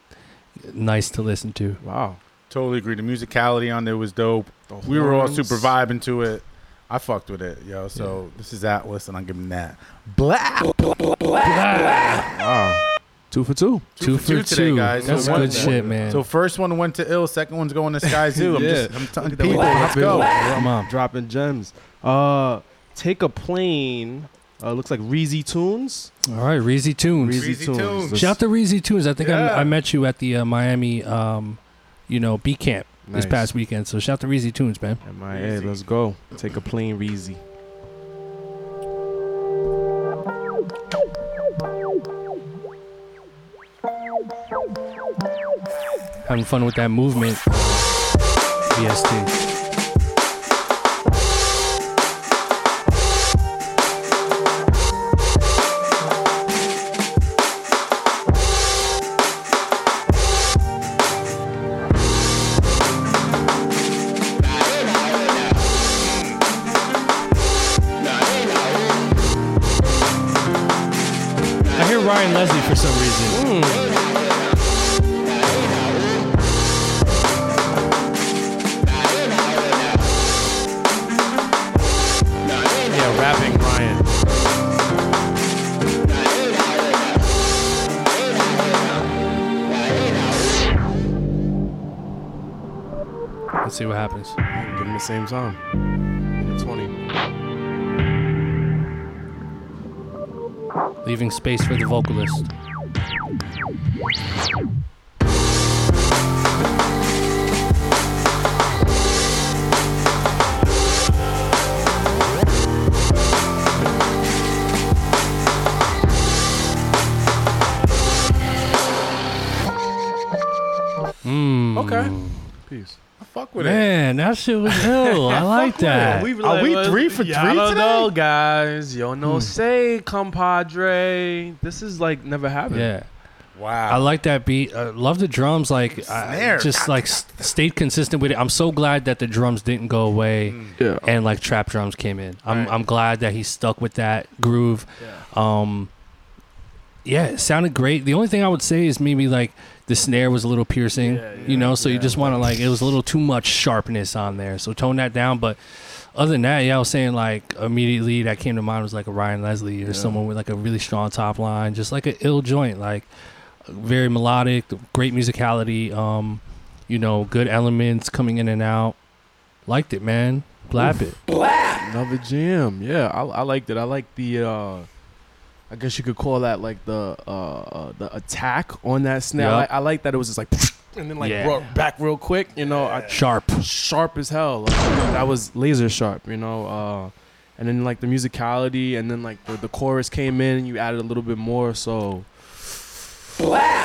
nice to listen to. Wow. Totally agree. The musicality on there was dope. The We were all super vibing to it. I fucked with it, yo. So this is Atlas, and I'm giving that blap. Wow. Two for two. Two for today, two. guys. That's So one- good shit, man. So first one went to Ill, second one's going to Skyzoo. I'm Yeah. just, I'm telling Look at people, let's dropping- go. Come on. Dropping gems. Uh, take a plane. Uh, looks like Reezy Tunes. All right, Reezy Tunes. Reezy Tunes. Shout out to Reezy Tunes. I think Yeah. I, I met you at the uh, Miami, um, you know, B camp this past weekend. So shout out to Reezy Tunes, man. MIA, let's go. Take a plane, Reezy. Having fun with that movement. Hear Ryan Leslie for some reason. Happens. Give him the same. Minute 20. Leaving space for the vocalist. That shit was ill. I like that. Are we three for Yeah, three I don't today? know, guys. Yo, no Hmm. say, compadre. This is like never happened. Yeah. Wow. I like that beat. Uh, love the drums. Like, I Snare. just like s- stayed consistent with it. I'm so glad that the drums didn't go away Yeah. and like trap drums came in. I'm Right. I'm glad that he stuck with that groove. Um, yeah, it sounded great. The only thing I would say is maybe like the snare was a little piercing, Yeah, yeah, you know. So you just want to like it was a little too much sharpness on there. So tone that down. But other than that, yeah, I was saying like immediately that came to mind was like a Ryan Leslie or someone with like a really strong top line, just like an ill joint, like very melodic, great musicality. Um, you know, good elements coming in and out. Liked it, man. Blap it. Blap. Another jam. Yeah, I, I liked it. I like the. uh I guess you could call that like the uh, uh the attack on that snare. I, like, I like that it was just like and then like Yeah. ro- back real quick. You know, I, Sharp. sharp as hell. Like, that was laser sharp. You know, uh, and then like the musicality, and then like the, the chorus came in, and you added a little bit more. So.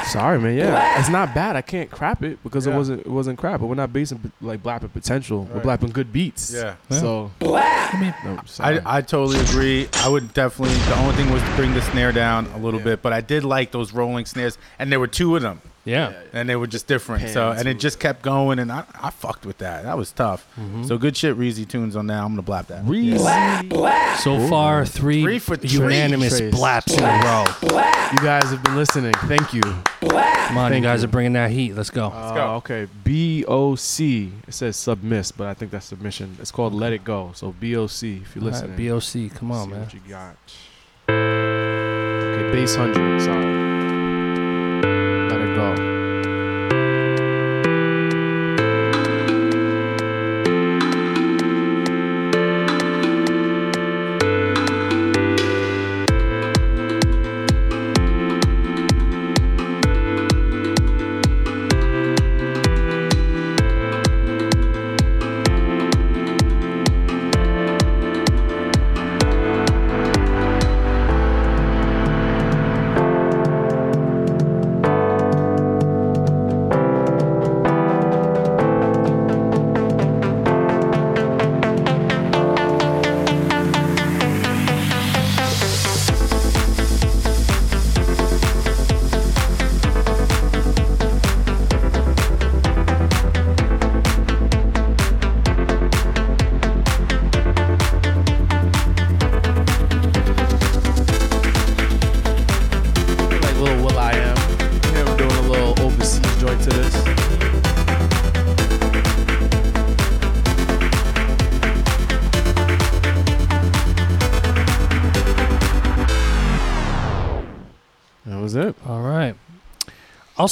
Sorry, man. Yeah, it's not bad. I can't crap it because it wasn't it wasn't crap. But we're not basing like blapping potential. We're blapping good beats. Yeah. So I no. I, I totally agree. I would definitely. The only thing was to bring the snare down a little bit, but I did like those rolling snares, and there were two of them, Yeah. and they were just different. so, and it just kept going, and I, I fucked with that. That was tough. So good shit, Reezy tunes on that. I'm gonna blap that. Reezy. So far, three, Three for three. unanimous Trace. blaps in a row. Blap. You guys have been listening. Thank you. Blap. Come on, Thank you guys you. are bringing that heat. Let's go. Uh, go. Okay, B O C. It says submiss, but I think that's submission. It's called Let It Go. So B O C. If you listen. All right, BOC, come on, man. What you got? Okay, base hundred. Sorry. Let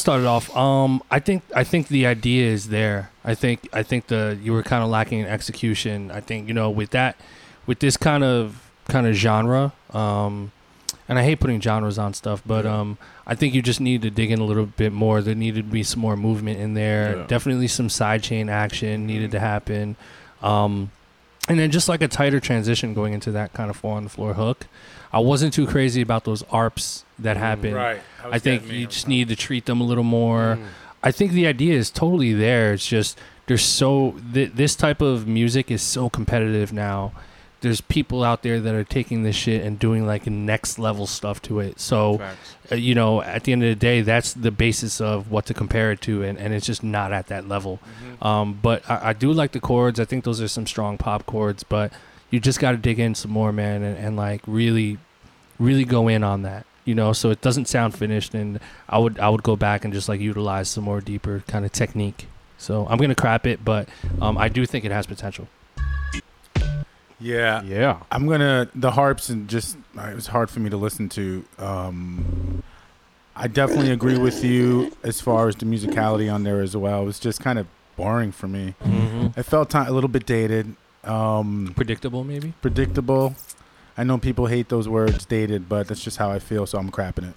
start it off. Um, I think I think the idea is there. I think I think the you were kind of lacking in execution. I think you know with that, with this kind of kind of genre. Um, and I hate putting genres on stuff, but um, I think you just need to dig in a little bit more. There needed to be some more movement in there. Yeah. Definitely some sidechain action needed to happen. Um, and then just like a tighter transition going into that kind of four on the floor hook. I wasn't too crazy about those arps that happened. right. That I think you just need to treat them a little more. I think the idea is totally there. It's just there's so th- this type of music is so competitive now. There's people out there that are taking this shit and doing like next level stuff to it. So, uh, you know, at the end of the day, that's the basis of what to compare it to, and, and it's just not at that level. Um, but I, I do like the chords. I think those are some strong pop chords, but you just got to dig in some more, man, and, and like really, really go in on that. You know, so it doesn't sound finished, and I would I would go back and just like utilize some more deeper kind of technique. So I'm gonna crap it, but um, I do think it has potential. Yeah, yeah. I'm gonna the harps and just uh, it was hard for me to listen to. Um, I definitely agree with you as far as the musicality on there as well. It was just kind of boring for me. Mhm. It felt ti- a little bit dated. Um, predictable, maybe. Predictable. I know people hate those words, dated, but that's just how I feel. So I'm crapping it.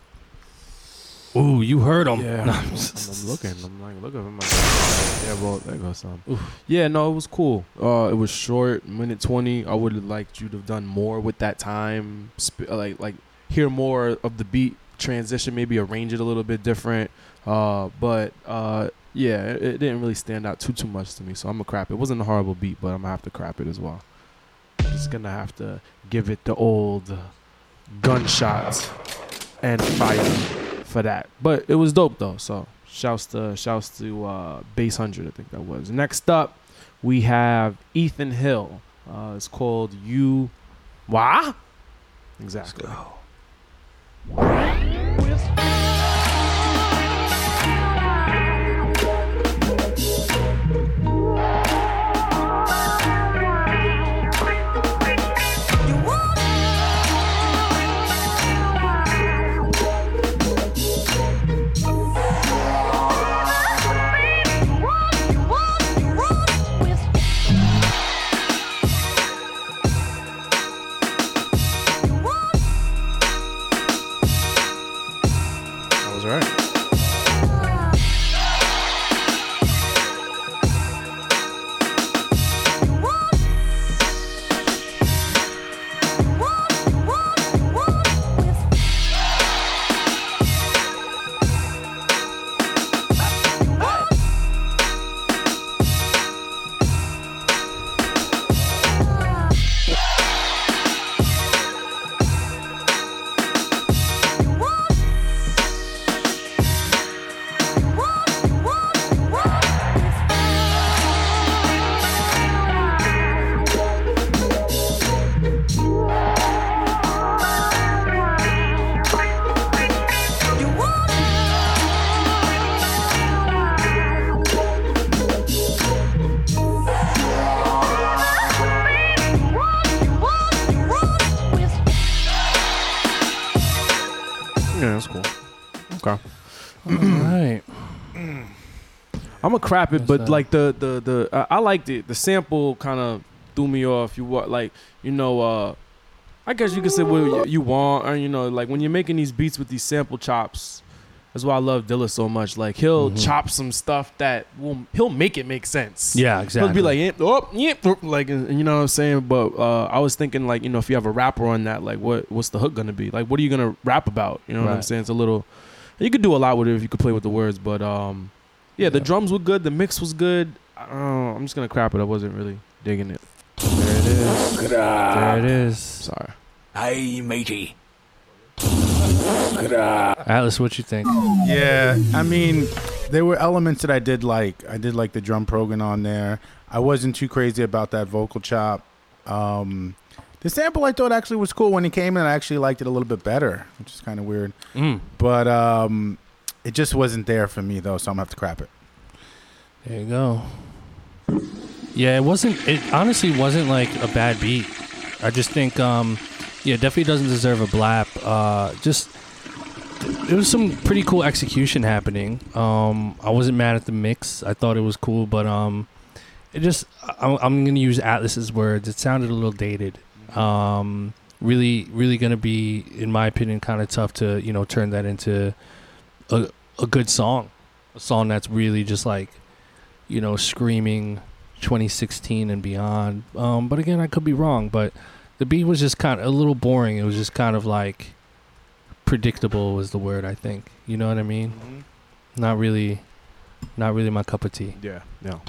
Ooh, you heard him. Yeah, I'm, I'm looking. I'm like looking. I'm like, yeah, well, there goes some. Yeah, no, it was cool. Uh, it was short, minute twenty. I would have liked you to have done more with that time. Sp- like, like hear more of the beat transition. Maybe arrange it a little bit different. Uh, but uh, yeah, it, it didn't really stand out too too much to me. So I'm gonna crap it. It wasn't a horrible beat, but I'm gonna have to crap it as well. I'm gonna have to give it the old gunshots and fire for that. But it was dope though. So shouts to shouts to uh, Base Hundred, I think that was. Next up, we have Ethan Hill. Uh, it's called You Why? Exactly. I'm crap it, but like the the the uh, I liked it. The sample kind of threw me off. You what like you know uh I guess you could say what you- want or you know like when you're making these beats with these sample chops. That's why I love Dilla so much. Like he'll Mhm. chop some stuff that will he'll make it make sense. Yeah, exactly. He'll be like, oh, yeah, oh," like, you know what I'm saying. But uh, I was thinking, like, you know, if you have a rapper on that, like, what what's the hook gonna be? Like, what are you gonna rap about? You know what I'm saying? It's a little. You could do a lot with it if you could play with the words, but um, yeah, the drums were good, the mix was good. Know, I'm just gonna crap it. I wasn't really digging it. There it is. There it is. Sorry. Hey, matey. Atlas, what you think? Yeah, I mean, there were elements that I did like. I did like the drum program on there. I wasn't too crazy about that vocal chop. Um, the sample I thought actually was cool when it came in. I actually liked it a little bit better, which is kind of weird. Mm. But um, it just wasn't there for me though, so I'm gonna have to crap it. There you go. Yeah, it wasn't. It honestly wasn't like a bad beat. I just think, um, yeah, definitely doesn't deserve a blap. Uh, just it was some pretty cool execution happening. Um, I wasn't mad at the mix. I thought it was cool, but um, it just I, I'm gonna use Atlas's words. It sounded a little dated. Um, really, really gonna be, in my opinion, kind of tough to you know turn that into a a good song, a song that's really just like you know screaming 2016 and beyond. Um, but again, I could be wrong, but the beat was just kind of a little boring. It was just kind of like predictable was the word I think. You know what I mean? Not really, not really my cup of tea. Yeah, no.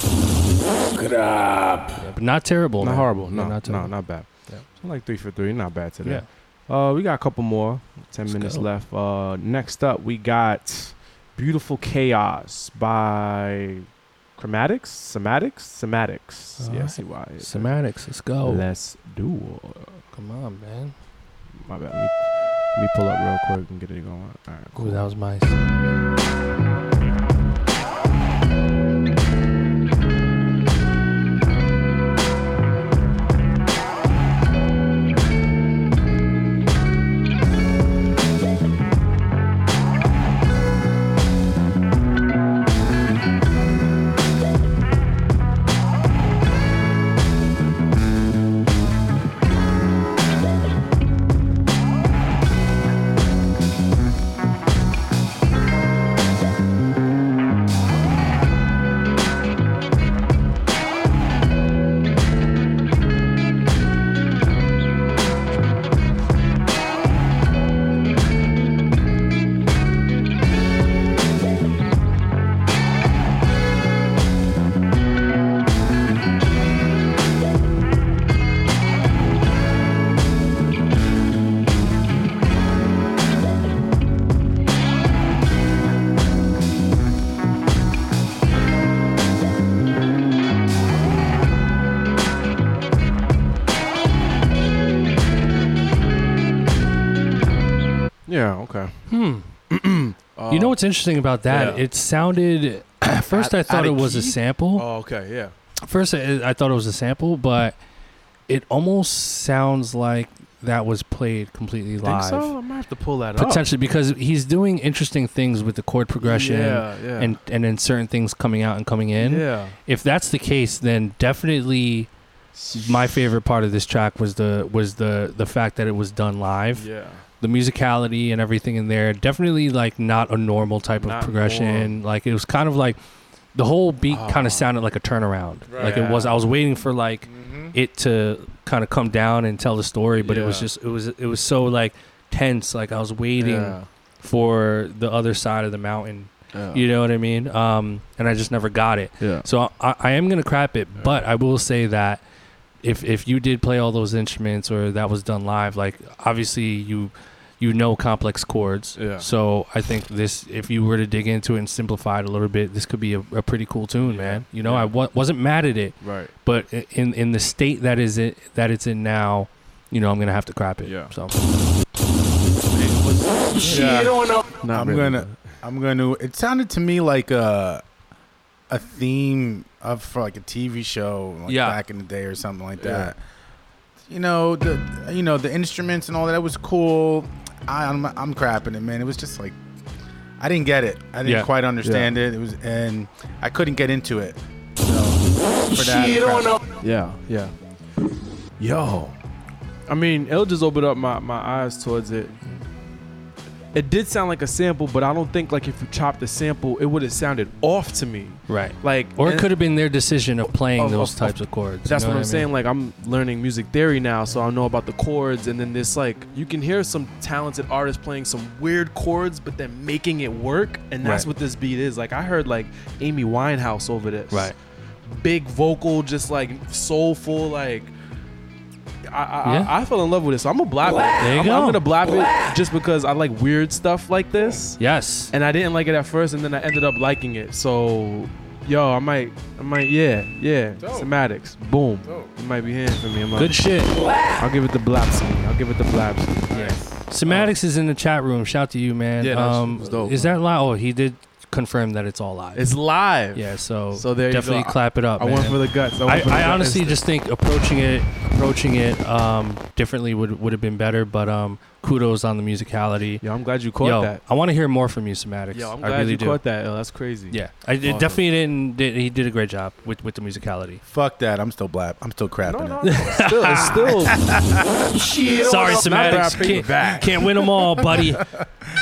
Yeah, but not terrible. Not man. horrible. Yeah, No, not not terrible. no, not bad. Yeah. So like three for three, not bad today. Uh, we got a couple more. 10 minutes go. left. Uh, next up, we got "Beautiful Chaos" by Chromatics, Somatics, Somatics. Yeah, Alright. see why. Semantics. Let's go. Let's do it. Come on, man. My bad. Let me, let me pull up real quick and get it going. All right, cool. Ooh, that was nice. What's interesting about that? yeah. It sounded. At first, I Out- thought it of was a sample. Oh, okay. Yeah. First, I, I thought it was a sample, but it almost sounds like that was played completely Think live. so? I might have to pull that up. Potentially, because he's doing interesting things with the chord progression, Yeah, yeah. and and then certain things coming out and coming in. Yeah. If that's the case, then definitely my favorite part of this track was the was the the fact that it was done live. Yeah. The musicality and everything in there, definitely like not a normal type of Not progression. Like it was kind of like the whole beat kind of sounded like a turnaround. Right. Like it was. I was waiting for like it to kind of come down and tell the story, but it was just it was it was so like tense. Like I was waiting Yeah. for the other side of the mountain. Yeah. You know what I mean? Um, and I just never got it. Yeah. So I, I am gonna crap it, but I will say that if if you did play all those instruments or that was done live, like obviously you you know complex chords. Yeah. So I think this, if you were to dig into it and simplify it a little bit, this could be a, a pretty cool tune, man. You know, Yeah. I wa- wasn't mad at it. Right. But in in the state that is it that it's in now, you know, I'm gonna have to crap it. Yeah. So. Yeah. Not I'm really, gonna. I'm gonna. It sounded to me like a a theme of for like a TV show, like Yeah. back in the day or something like Yeah. that. You know the you know the instruments and all that, that was cool. I, I'm I'm crapping it, man. It was just like I didn't get it. I didn't Yeah. quite understand it. It was and I couldn't get into it. So for that, I'm crapping. Yeah, yeah. Yo. I mean, it'll just open up my, my eyes towards it. It did sound like a sample, but I don't think like if you chopped the sample, it would have sounded off to me. Right. Like Or it could have been their decision of playing Of- those of- types of- of chords. That's you know what I'm mean? saying. Like I'm learning music theory now, so I know about the chords, and then this like you can hear some talented artists playing some weird chords, but then making it work, and that's Right. what this beat is. Like I heard like Amy Winehouse over this, Right. Big vocal, just like soulful, like. I, I, Yeah. I, I fell in love with it, so I'm gonna blap it. There you I'm, go. I'm gonna blap it just because I like weird stuff like this. Yes. And I didn't like it at first, and then I ended up liking it. So, yo, I might, I might, yeah, yeah. Somatics, boom. It might be here for me. I'm Good shit. I'll give it the blapsy. I'll give it the blapsy. Yeah. Sematics is in the chat room. Shout to you, man. Yeah, that's- um, that's dope, is that live? Oh, he did confirm that it's all live. It's live. Yeah, so So there you definitely go. clap it up. I went for the guts. I I, for the I gut honestly instinct. just think approaching it, approaching it um, differently would would have been better. But um, kudos on the musicality. Yo, I'm glad you caught Yo, that. I want to hear more from you, Somatics. Yo, I'm I glad really you do. caught that. Yo, that's crazy. Yeah, I it definitely didn't. Did, he did a great job with with the musicality. Fuck that. I'm still black. I'm still crapping No, it. no, no. Still, still. Shit. Sorry, Not Somatics. Can't, can't win them all, buddy.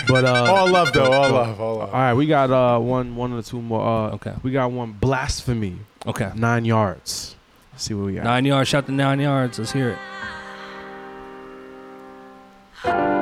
But uh, All love, though. All love. All love. All right, we got uh one one or two more. Uh, Okay. We got one blasphemy. Okay. Nine yards. See what we got. Nine yards. Shout the nine yards. Let's hear it.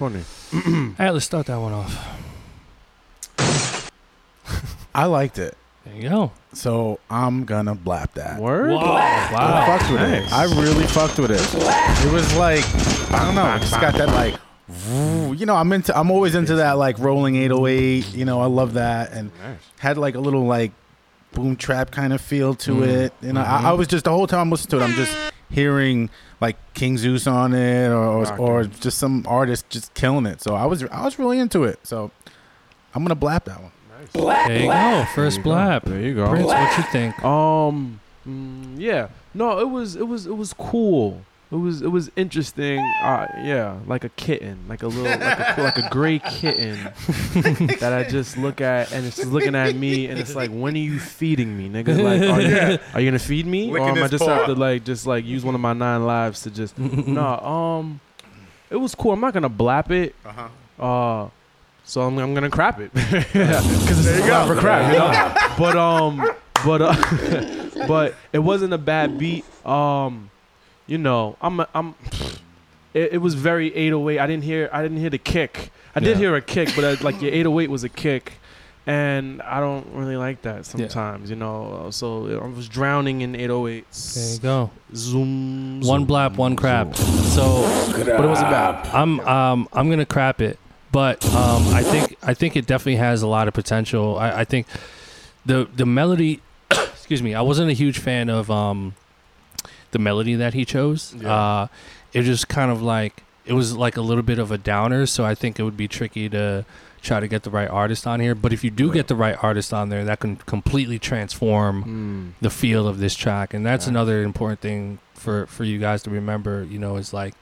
All right. 120. All right, let's start that one off. I liked it. There you go. So I'm gonna blap that. Word. Wow. I Wow. fucked with it. I really fucked with it. It was like I don't know. It's got that like, you know, I'm into. I'm always into that like rolling 808. You know, I love that, and had like a little like boom trap kind of feel to Mm. it. You know, I, I was just the whole time listening to it. I'm just hearing like King Zeus on it, or or, or just some artist just killing it. So I was I was really into it. So I'm gonna blap that one. There you go. First blap. There you go. Prince, what you think? Um, mm, yeah. No, it was it was it was cool. It was it was interesting. Uh, yeah, like a kitten, like a little like a, like a gray kitten that I just look at and it's just looking at me and it's like, when are you feeding me, nigga? Like, are you, are you gonna feed me, or am I just paw. have to like just like use one of my nine lives to just? no, um, it was cool. I'm not gonna blap it. Uh-huh. Uh, so I'm, I'm gonna crap it because it's a lot for crap, you know. But um, but uh, but it wasn't a bad beat. Um, you know, I'm I'm. It, it was very 808. I didn't hear I didn't hear the kick. I did Yeah. hear a kick, but uh, like your 808 was a kick, and I don't really like that sometimes. You know, so I was drowning in 808s. There you go. Zoom. One blap, one crap. So, But it was about. I'm um I'm gonna crap it, but um I think I think it definitely has a lot of potential. I, I think the the melody, excuse me, I wasn't a huge fan of um the melody that he chose. Uh, it just kind of like it was like a little bit of a downer. So I think it would be tricky to try to get the right artist on here. But if you do get the right artist on there, that can completely transform Mm. the feel of this track. And that's another important thing for for you guys to remember. You know, is like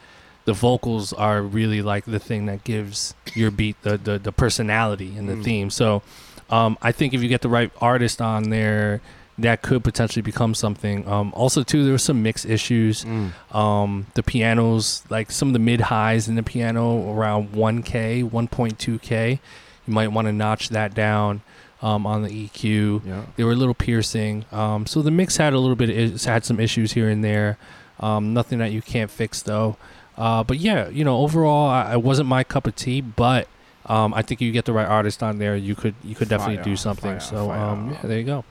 the vocals are really like the thing that gives your beat the the, the personality and the Mm. theme. So um, I think if you get the right artist on there, that could potentially become something. Um, also, too, there were some mix issues. Mm. Um, the pianos, like some of the mid highs in the piano, around 1K, 1.2K. You might want to notch that down um, on the EQ. Yeah. They were a little piercing. Um, so the mix had a little bit, of, is- had some issues here and there. Um, nothing that you can't fix though. Uh, but yeah, you know, overall, I, it wasn't my cup of tea. But um, I think you get the right artist on there, you could you could definitely Fire, do something. fire, so fire. um, yeah, there you go.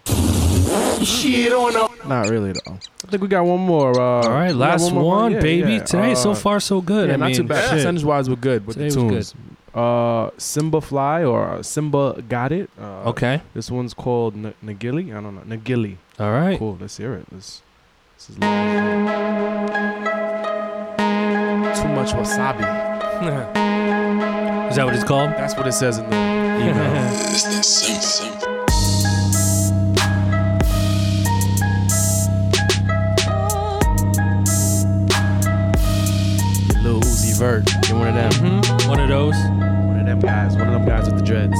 Shit on Not really though. I think we got one more. Uh, All right, we got last more, one, yeah, baby. yeah. Today, so Uh, far, so good. Yeah, I not mean, too bad. shit. Percentage wise, we're good with Today the was tunes. Uh, Simba Fly or Simba Got It. Uh, Okay. This one's called N- Nagili. I don't know. Nagili. All right. Cool. Let's hear it. This, this is too much wasabi. Is that what it's called? That's what it says in the email. Vert. You're one of them. Mm-hmm. One of those. One of them guys. One of them guys with the dreads.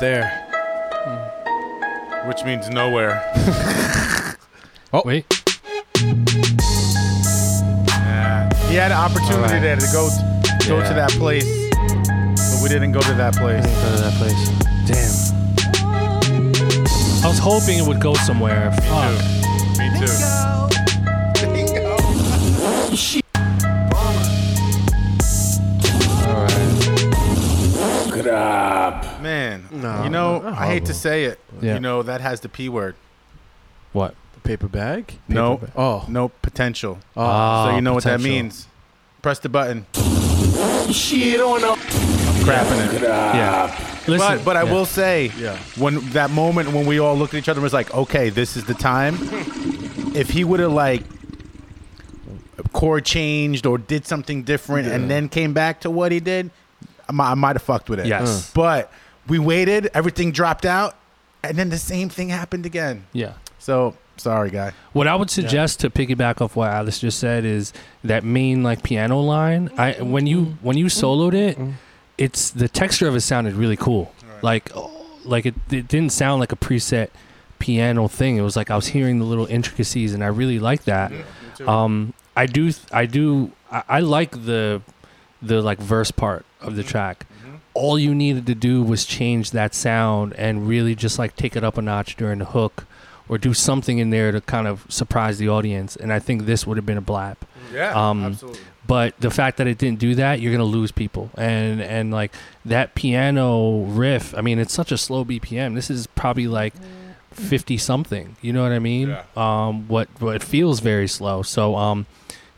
There. Which means nowhere. oh wait. Yeah. He had an opportunity All right. there to go go to that place, but we didn't go to that place. Go to that place. Damn. I was hoping it would go somewhere. Fuck. Me too. Grab. Man, No, you know, I hate to say it. Yeah. You know, that has the P word. What? The paper bag? No. Paper bag. Oh. No potential. Oh, so you know what that potential. means. Press the button. Shit on up. Crapping it. Yeah. Listen, but but I yeah. will say, Yeah. when that moment when we all looked at each other and was like, okay, this is the time. if he would have like chord changed or did something different and then came back to what he did, I mi- I might have fucked with it. Yes. But we waited, everything dropped out, and then the same thing happened again. Yeah. So sorry, guy. What I would suggest to piggyback off what Atlas just said is that main like piano line. I mm-hmm. when you mm-hmm. when you soloed it, mm-hmm. it's the texture of it sounded really cool. Like oh, like it, it didn't sound like a preset piano thing. It was like I was hearing the little intricacies, and I really like that. Um, I do I do I, I like the the like verse part of the track. All you needed to do was change that sound and really just like take it up a notch during the hook or do something in there to kind of surprise the audience. And I think this would have been a blap. Yeah, Um, absolutely. But the fact that it didn't do that, you're gonna lose people. And and like that piano riff, I mean, it's such a slow BPM. This is probably like fifty something. You know what I mean? Yeah. Um, what what it feels very slow. So um,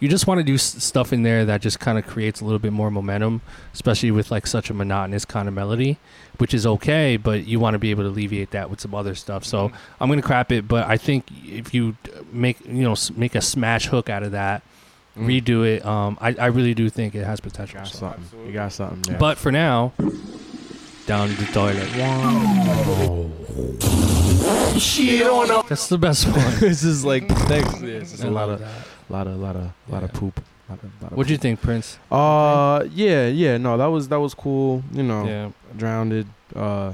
you just want to do s- stuff in there that just kind of creates a little bit more momentum, especially with like such a monotonous kind of melody, which is okay. But you want to be able to alleviate that with some other stuff. So I'm gonna crap it, but I think if you make you know s- make a smash hook out of that, Mm. redo it, um, I I really do think it has potential. Got so. something. You got something. there. But for now, down the toilet. Shit on up. That's the best one. this is like next. This is I a lot love of, lot of, lot of, lot of poop. Lot of, lot of What do you think, Prince? Uh, yeah, yeah. No, that was that was cool. You know, Yeah. drowned. Uh,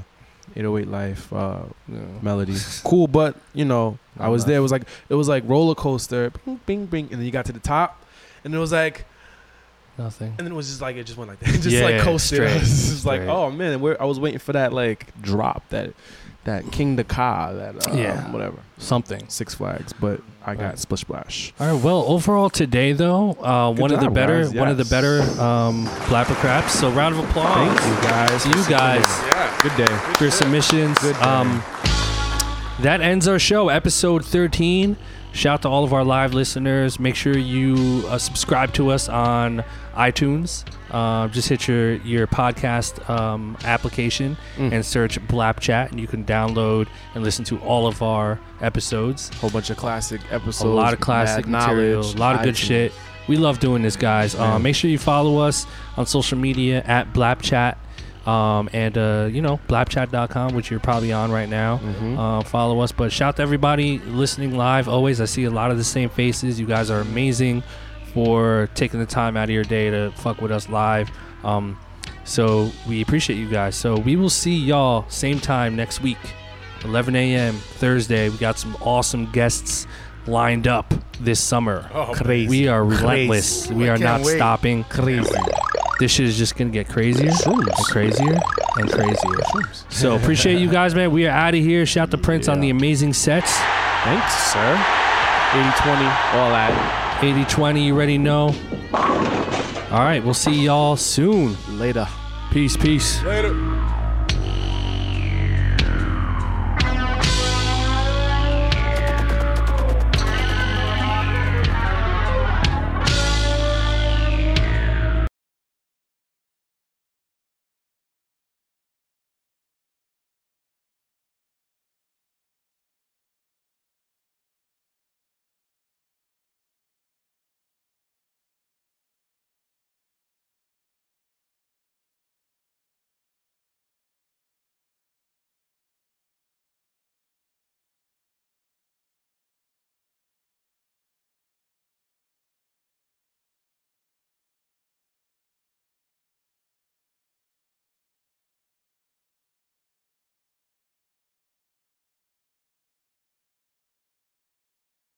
808 life. Uh, Yeah. melody. cool, but you know, I was there. It was like it was like roller coaster. Bing, bing, bing, and then you got to the top, and it was like. Nothing. And then it was just like it just went like that, just Yeah, like coasted. straight, It was just like, oh man, where I was waiting for that like drop, that that Kingda Ka, that uh, Yeah. whatever, Something. Six Flags, but I got Right. Splish Splash. All right. Well, overall today though, uh, Good one of the better, guys. one of the better um, Blap or Craps. So round of applause. Thank you guys. To you guys. Yeah. Good day. For your submissions. Good day. Um, that ends our show, episode 13. Shout out to all of our live listeners. Make sure you uh, subscribe to us on iTunes. Uh, just hit your your podcast um, application Mm. and search Blap Chat, and you can download and listen to all of our episodes. A Whole bunch of classic episodes. a lot of classic material, knowledge, a lot of good iTunes. shit. We love doing this, guys. Uh, make sure you follow us on social media at Blapchat. Um, and uh, you know blapchat.com which you're probably on right now. Mm-hmm. uh, follow us. But shout to everybody listening live. Always i see a lot of the same faces. You guys are amazing for taking the time out of your day to fuck with us live. Um, so we appreciate you guys. So we will see y'all same time next week 11 a.m thursday. We got some awesome guests lined up this summer Oh, crazy we are relentless Crazy. we I are can't wait. stopping crazy this shit is just gonna get crazier and crazier and crazier. So appreciate you guys, man. We are out of here. Shout to Prince on the amazing sets. Thanks, sir. 80-20, all that. 80-20, you already know. All right, we'll see y'all soon. Later. Peace, peace. Later.